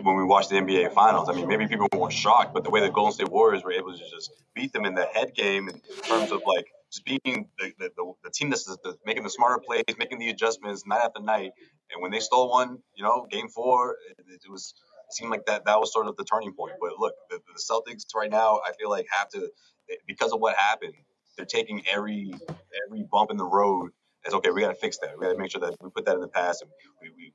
when we watched the NBA Finals. I mean, maybe people weren't shocked, but the way the Golden State Warriors were able to just beat them in the head game in terms of like just being the, the, the, the team that's the, making the smarter plays, making the adjustments night after night. And when they stole one, you know, game four, it, it was it seemed like that that was sort of the turning point. But look, the, the Celtics right now, I feel like have to eh, because of what happened. They're taking every every bump in the road as okay. We got to fix that. We got to make sure that we put that in the past and we, we, we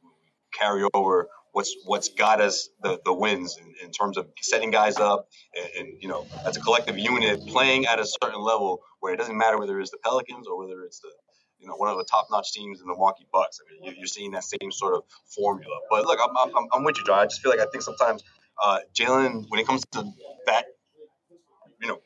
carry over what's what's got us the, the wins in, in terms of setting guys up and, and you know as a collective unit playing at a certain level where it doesn't matter whether it's the Pelicans or whether it's the you know one of the top notch teams in the Milwaukee Bucks. I mean, you, you're seeing that same sort of formula. But look, I'm, I'm, I'm with you, John. I just feel like I think sometimes uh, Jaylen, when it comes to that, you know,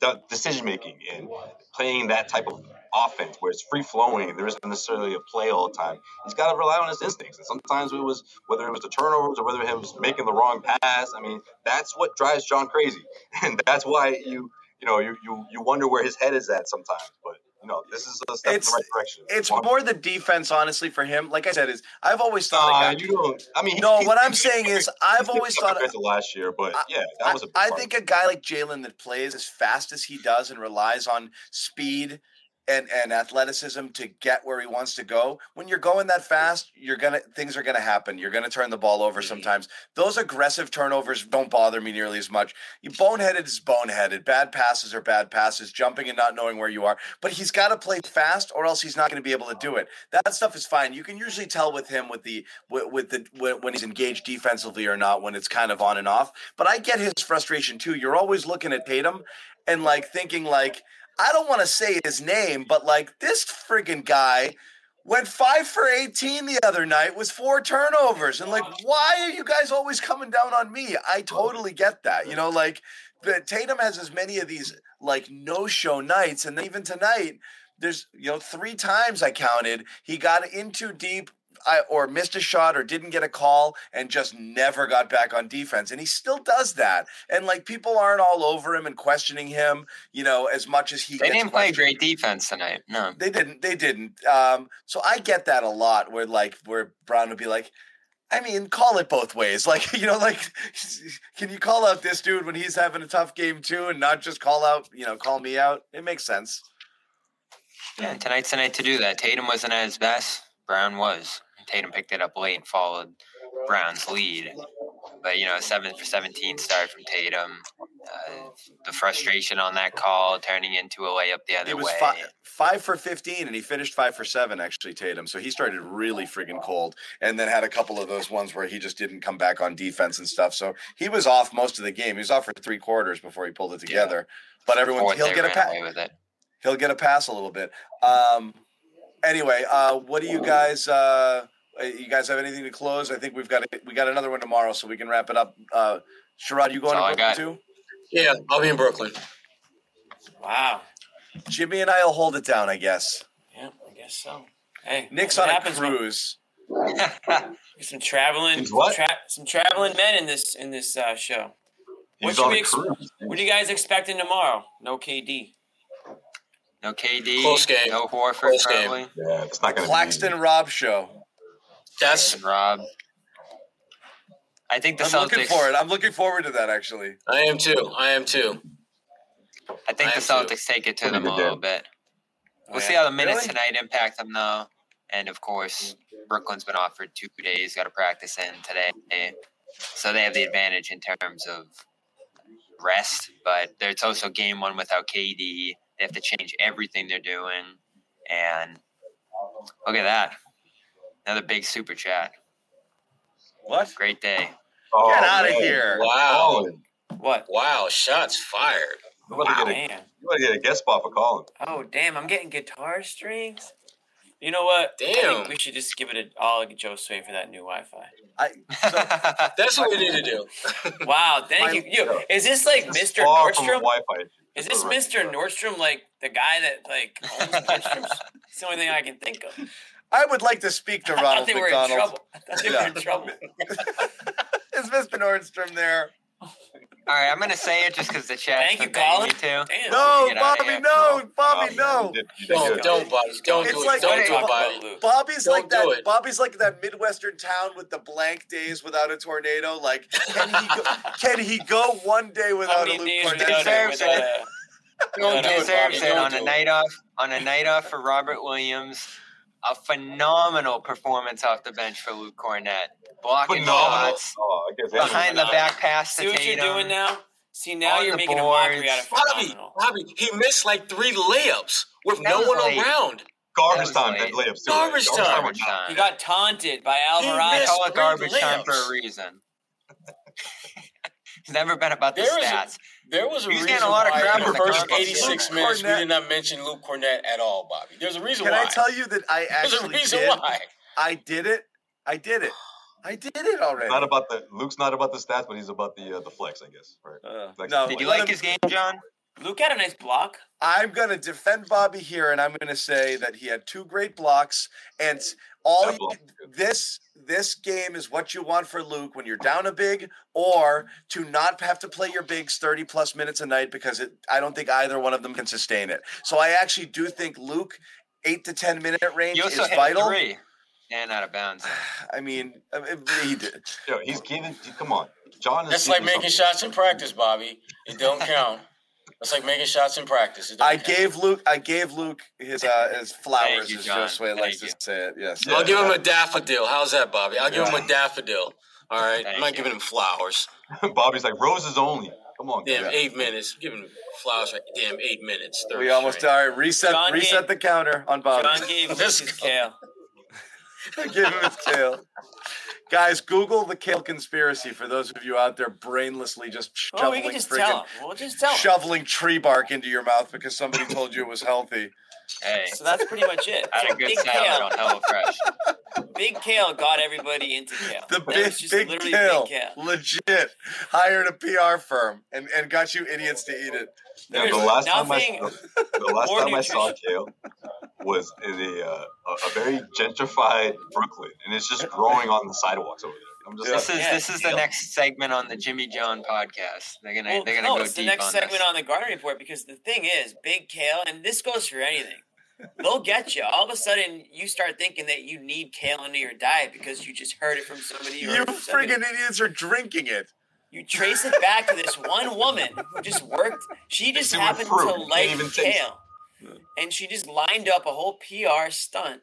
the decision making and playing that type of offense where it's free flowing, and there isn't necessarily a play all the time. He's got to rely on his instincts, and sometimes it was whether it was the turnovers or whether it was making the wrong pass. I mean, that's what drives John crazy, and that's why you you know you you, you wonder where his head is at sometimes. But know, this is a step It's- in the right direction. It's One- more the defense, honestly, for him. Like I said, is I've always thought. A guy- you don't. I mean, no, he- what I'm he- saying is, I've always thought. compared to last year, but I- yeah, that was a I think a guy like Jaylen that plays as fast as he does and relies on speed and, and athleticism to get where he wants to go. When you're going that fast, you're gonna things are gonna happen. You're gonna turn the ball over mm-hmm. sometimes. Those aggressive turnovers don't bother me nearly as much. You boneheaded is boneheaded. Bad passes are bad passes. Jumping and not knowing where you are. But he's got to play fast, or else he's not going to be able to do it. That stuff is fine. You can usually tell with him with the with, with the when he's engaged defensively or not. When it's kind of on and off. But I get his frustration too. You're always looking at Tatum and like thinking like I don't want to say his name, but like this friggin' guy went five for 18 the other night with four turnovers. And like, why are you guys always coming down on me? I totally get that. You know, like the Tatum has as many of these like no show nights. And even tonight, there's, you know, three times I counted, he got in too deep. I, or missed a shot or didn't get a call and just never got back on defense and he still does that and like people aren't all over him and questioning him you know as much as he They didn't play great defense tonight. No. They didn't. They didn't. Um, so I get that a lot. Where like where Brown would be like, I mean, call it both ways. Like you know, like can you call out this dude when he's having a tough game too, and not just call out you know call me out? It makes sense. Yeah, and tonight's the night to do that. Tatum wasn't at his best. Brown was. Tatum picked it up late and followed Brown's lead. But, you know, 7 for 17 start from Tatum. Uh, the frustration on that call turning into a layup the He other way. five, five for fifteen, and he finished five for seven. Actually, Tatum. So he started really friggin' cold, and then had a couple of those ones where he just didn't come back on defense and stuff. So he was off most of the game. He was off for three quarters before he pulled it together. But everyone, Fourth, he'll get a pass. away with it. he'll get a pass a little bit. Um, anyway, uh, what do you guys? Uh, you guys have anything to close? I think we've got we got another one tomorrow, so we can wrap it up. Uh, Sherrod, you going to Brooklyn too? Yeah, I'll be in Brooklyn. Wow. Jimmy and I will hold it down, I guess. Yeah, I guess so. Hey, Nick's what on a happens when- cruise. Some traveling, He's what? Tra- some traveling men in this in this uh, show. What He's should we ex- What are you guys expecting tomorrow? No KD. No KD. Close game. No Horford, Close game. Yeah, it's not going to be Claxton Rob show. That's And Rob. I think the I'm Celtics. looking for it. I'm looking forward to that actually. I am too. I am too. I think I the am too. Celtics take it to them a little bit. Oh, We'll yeah. see how the minutes Really? tonight impact them, though. And of course, Brooklyn's been offered two days, got to practice in today. So they have the advantage in terms of rest, but there's also game one without KD. They have to change everything they're doing. And look at that. Another big super chat. What? Great day. Oh, Get out man. here. Wow. Colin, What? Wow. Shots fired. you want to get a Man. you want to get a guest spot for Colin. Oh damn! I'm getting guitar strings. You know what? I Damn. think we should just give it a all Josue for that new Wi-Fi. I so, That's what we need to do. Wow, thank My- you. you. Is this like Mr. far from a Nordstrom? Wi-Fi. Is this Mr. Nordstrom like the guy that like owns Nordstrom's? It's the only thing I can think of. I would like to speak to I thought Ronald they were in trouble. I thought they were in trouble. Is Mr. Nordstrom there? Oh All right, I'm going to say it just because the chat's Thank you, been begging Colin. me to. Damn. No, Get outta Bobby, no, Bobby, Oh, no. you did- you did Don't, Bobby, don't, buddy. Don't It's do like- it. Don't Hey, do it, Talk buddy. about Luke. Bobby's Don't like that. it. Bobby's like that midwestern town with the blank days without a tornado. Like, can he go, can he go one day without a many Luke days Deserves it? Without it. a- Don't do it, deserves it on a night off. On a night off for Robert Williams, a phenomenal performance off the bench for Luke Kornet, blocking Phenomenal. shots, Oh, I guess that's behind the back pass to See what you're doing now? See now On you're the making a mockery out of Bobby, phenomenal. Bobby, Bobby, he missed like three layups with That no one late. around. garbage That was time. late. That layups too. Garbage right? time. Garbage He got taunted by Alvarado. missed- call it three garbage time for a reason. it's never been about the There was a- stats. There was a He's reason getting a lot of why crap in the the first 86 Luke minutes we did not mention Luke Kornet at all, Bobby. There's a reason Can why. Can I tell you that I There's a actually reason did? why. I did it. I did it. I did it already. Not about the Luke's not about the stats, but he's about the uh, the flex, I guess. Right. Uh, Like- no, Did you like his game, John? Luke had a nice block. I'm going to defend Bobby here, and I'm going to say that he had two great blocks, and all you, block was good. this this game is what you want for Luke when you're down a big, or to not have to play your bigs 30 plus minutes a night because it, I don't think either one of them can sustain it. So I actually do think Luke eight to 10 minute range You is also vital. three and out of bounds. I mean, uh, I mean, he did. Yo, he's giving. Come on, John. Is That's like making something. shots in practice, Bobby. It don't count. That's like making shots in practice. I count. gave Luke. I gave Luke his uh, his flowers, you, as John. Josue likes Thank to say it. Yes. I'll give him a daffodil. How's that, Bobby? I'll give him a daffodil. All right. Thank I'm not you. giving him flowers. Bobby's like roses only. Come on, Damn, guys. eight minutes. Give him flowers for damn eight minutes. We almost string. all right. Reset. John reset gave- the counter on Bobby. John gave Luke Let's his kale. Give him his tail. Guys, Google the kale conspiracy for those of you out there brainlessly just Well, we shoveling can just friggin' tell. We'll just tell shoveling tree bark into your mouth because somebody told you it was healthy. Hey, So that's pretty much it. I had So a good big salad kale, on HelloFresh. big kale got everybody into kale. The That big, just big literally kale, big kale. legit, hired a PR firm and, and got you idiots to eat it. Yeah, the last time I saw, the last more time I saw kale was in a, uh, a a very gentrified Brooklyn, and it's just growing on the sidewalks over there. I'm just Yeah. This is Yeah, this is the next segment on the Jimmy John podcast. They're gonna Well, they're gonna no, go it's the next on segment this. on the garden report because the thing is, big kale, and this goes for anything. They'll get you. All of a sudden, you start thinking that you need kale into your diet because you just heard it from somebody. or You from somebody. friggin' idiots are drinking it. You trace it back to this one woman who just worked. She just happened to like kale, and she just lined up a whole PR stunt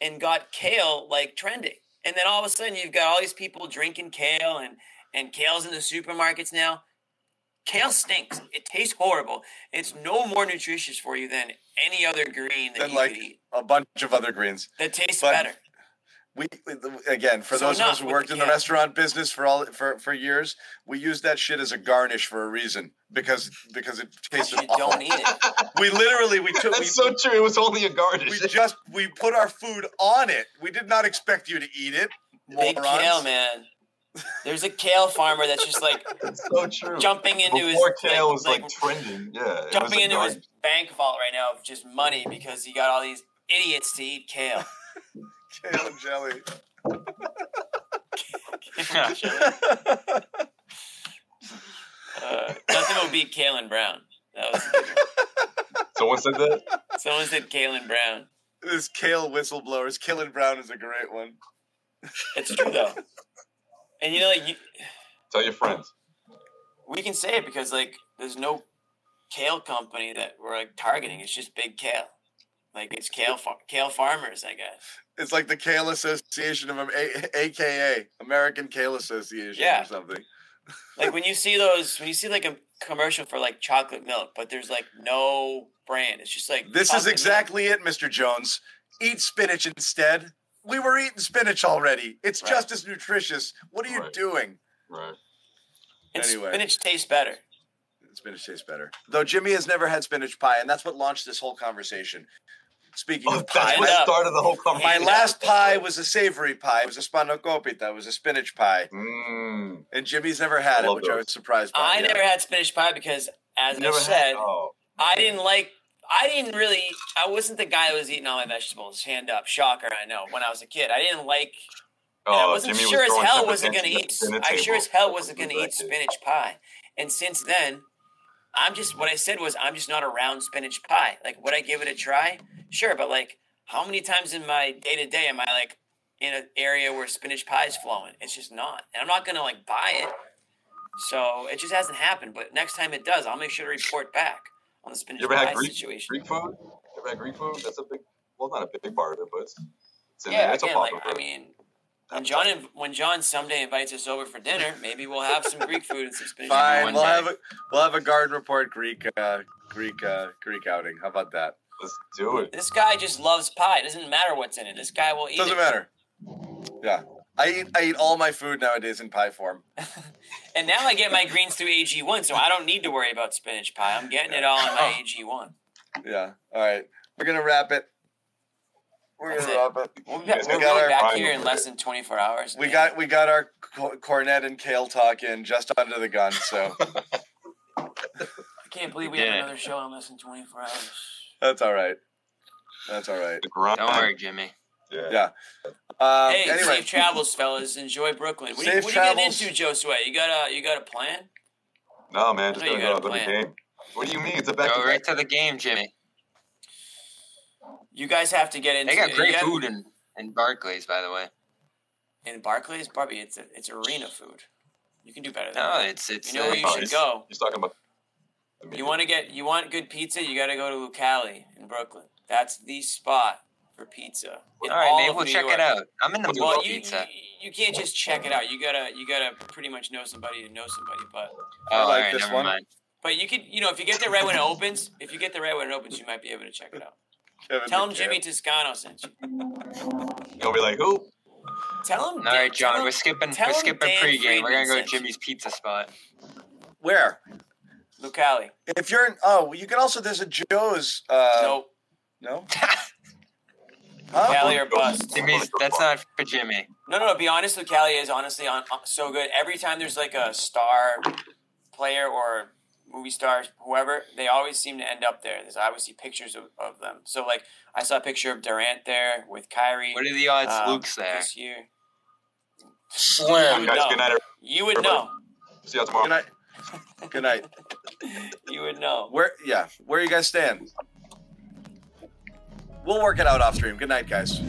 and got kale like trending. And then all of a sudden, you've got all these people drinking kale, and and kale's in the supermarkets now. Kale stinks. It tastes horrible. It's no more nutritious for you than any other green that Than you like could eat. a bunch of other greens. That tastes but- better. We again for So those of us who worked the in the kale. restaurant business for all for, for years, we use that shit as a garnish for a reason because because it tasted You awful. don't eat it. We literally we took we, That's so true. It was only a garnish. we just we put our food on it. We did not expect you to eat it. Big morons. kale, man. There's a kale farmer that's just like It's so true. jumping into his Before kale like, was like, like, trending, yeah. jumping into garnish. his bank vault right now of just money because he got all these idiots to eat kale. Kale and jelly. uh, nothing will beat Kalen Brown. That was a good one. Someone said that. someone said Kalen Brown. this kale whistleblowers. Killing Brown is a great one. It's true though, and you know, like you, Tell your friends. we can say it because like there's no kale company that we're like targeting. It's just big kale. Like it's kale far- kale farmers, I guess. It's like the Kale Association of A- AKA American Kale Association Yeah. or something. Like when you see those, when you see like a commercial for like chocolate milk, but there's like no brand. It's just like This is chocolate milk. exactly it, Mr. Jones. Eat spinach instead. We were eating spinach already. It's Right. just as nutritious. What are you Right. doing? Right. And Anyway. spinach tastes better. Spinach tastes better. Though Jimmy has never had spinach pie, and that's what launched this whole conversation. Speaking Oh, of that's pie, what up. started the whole my last pie was a savory pie. It was a spanakopita. It was a spinach pie. Mm. And Jimmy's never had I it, love which I was surprised by. I yeah. never had spinach pie because, as I Never had- said, Oh. I didn't like. I didn't really. I wasn't the guy that was eating all my vegetables. Hand up, shocker! I know. When I was a kid, I didn't like. and I Oh, wasn't Jimmy sure was as hell wasn't going to eat. I sure as hell wasn't going to eat spinach pie. And since then, I'm just what I said was I'm just not around spinach pie. Like, would I give it a try? Sure, but like, how many times in my day to day am I like in an area where spinach pie is flowing? It's just not, and I'm not going to like buy it. So it just hasn't happened. But next time it does, I'll make sure to report back on the spinach You ever pie had Greek, situation. Greek food? You ever had Greek food? That's a big, well, not a big part of it, but it's, it's in yeah, there. It's again, a like popular I mean, when John inv- when John someday invites us over for dinner, maybe we'll have some Greek food and some spinach. Fine, we'll day. have a we'll have a garden report Greek uh, Greek uh, Greek outing. How about that? Let's do it. This guy just loves pie. It doesn't matter what's in it. This guy will eat Doesn't it. matter. Yeah, I eat I eat all my food nowadays in pie form. And now I get my greens through AG1, so I don't need to worry about spinach pie. I'm getting it all in my AG1. Yeah. All right, we're gonna wrap it. We're That's gonna it. wrap it. We'll be, We we're got going our- back here in less than 24 hours. We man. got we got our Kornet and kale talk in just under the gun. So I can't can't believe we did have another show in less than 24 hours. That's all right. That's all right. Don't worry, Jimmy. Yeah. Yeah. Um, hey, anyway, safe travels, fellas. Enjoy Brooklyn. What, are you, Safe what are you getting travels. into, Josue? You got a you got a plan? No, man, just I know gonna you go got a to the plan. game. What do you mean? It's a back Go right to the game, Jimmy. You guys have to get into. They got great you have- food in, in Barclays, by the way. in Barclays. Bobby, it's a, it's arena food. You can do better than No, that. it's it's. You know where you uh, should go. He's talking about. the You want to get you want good pizza, you got to go to Lucali in Brooklyn. That's the spot for pizza. in all right, all maybe we'll New check York. it out. I'm in the mood Well, you, pizza. you you can't just check it out. You gotta you gotta pretty much know somebody to know somebody. But oh, all like right, this never one. mind. but you could you know if you get there right when it opens, if you get there right when it opens, you might be able to check it out. Kevin Tell him McCann. Jimmy Toscano sent you. He'll be like, who? Tell him. All right, John, we're skipping. We're skipping Dan pregame. We're gonna go to Friedman you. Jimmy's pizza spot. Where? Lucali. If you're in, oh, you can also. There's a Joe's. Uh, nope. No. Huh? Or bust. Jimmy's. That's not for Jimmy. No, no, no. Be honest, Lucali is honestly on, on- so good. Every time there's like a star player or movie stars, whoever, they always seem to end up there. There's I always see pictures of, of them. So like I saw a picture of Durant there with Kyrie. What are the odds um, Luke's there? this year. Slim. would Guys, know. good night. You would know. See you tomorrow. Good night. Good night. You would know. Where? Yeah. Where you guys stand? We'll work it out off stream. Good night, guys.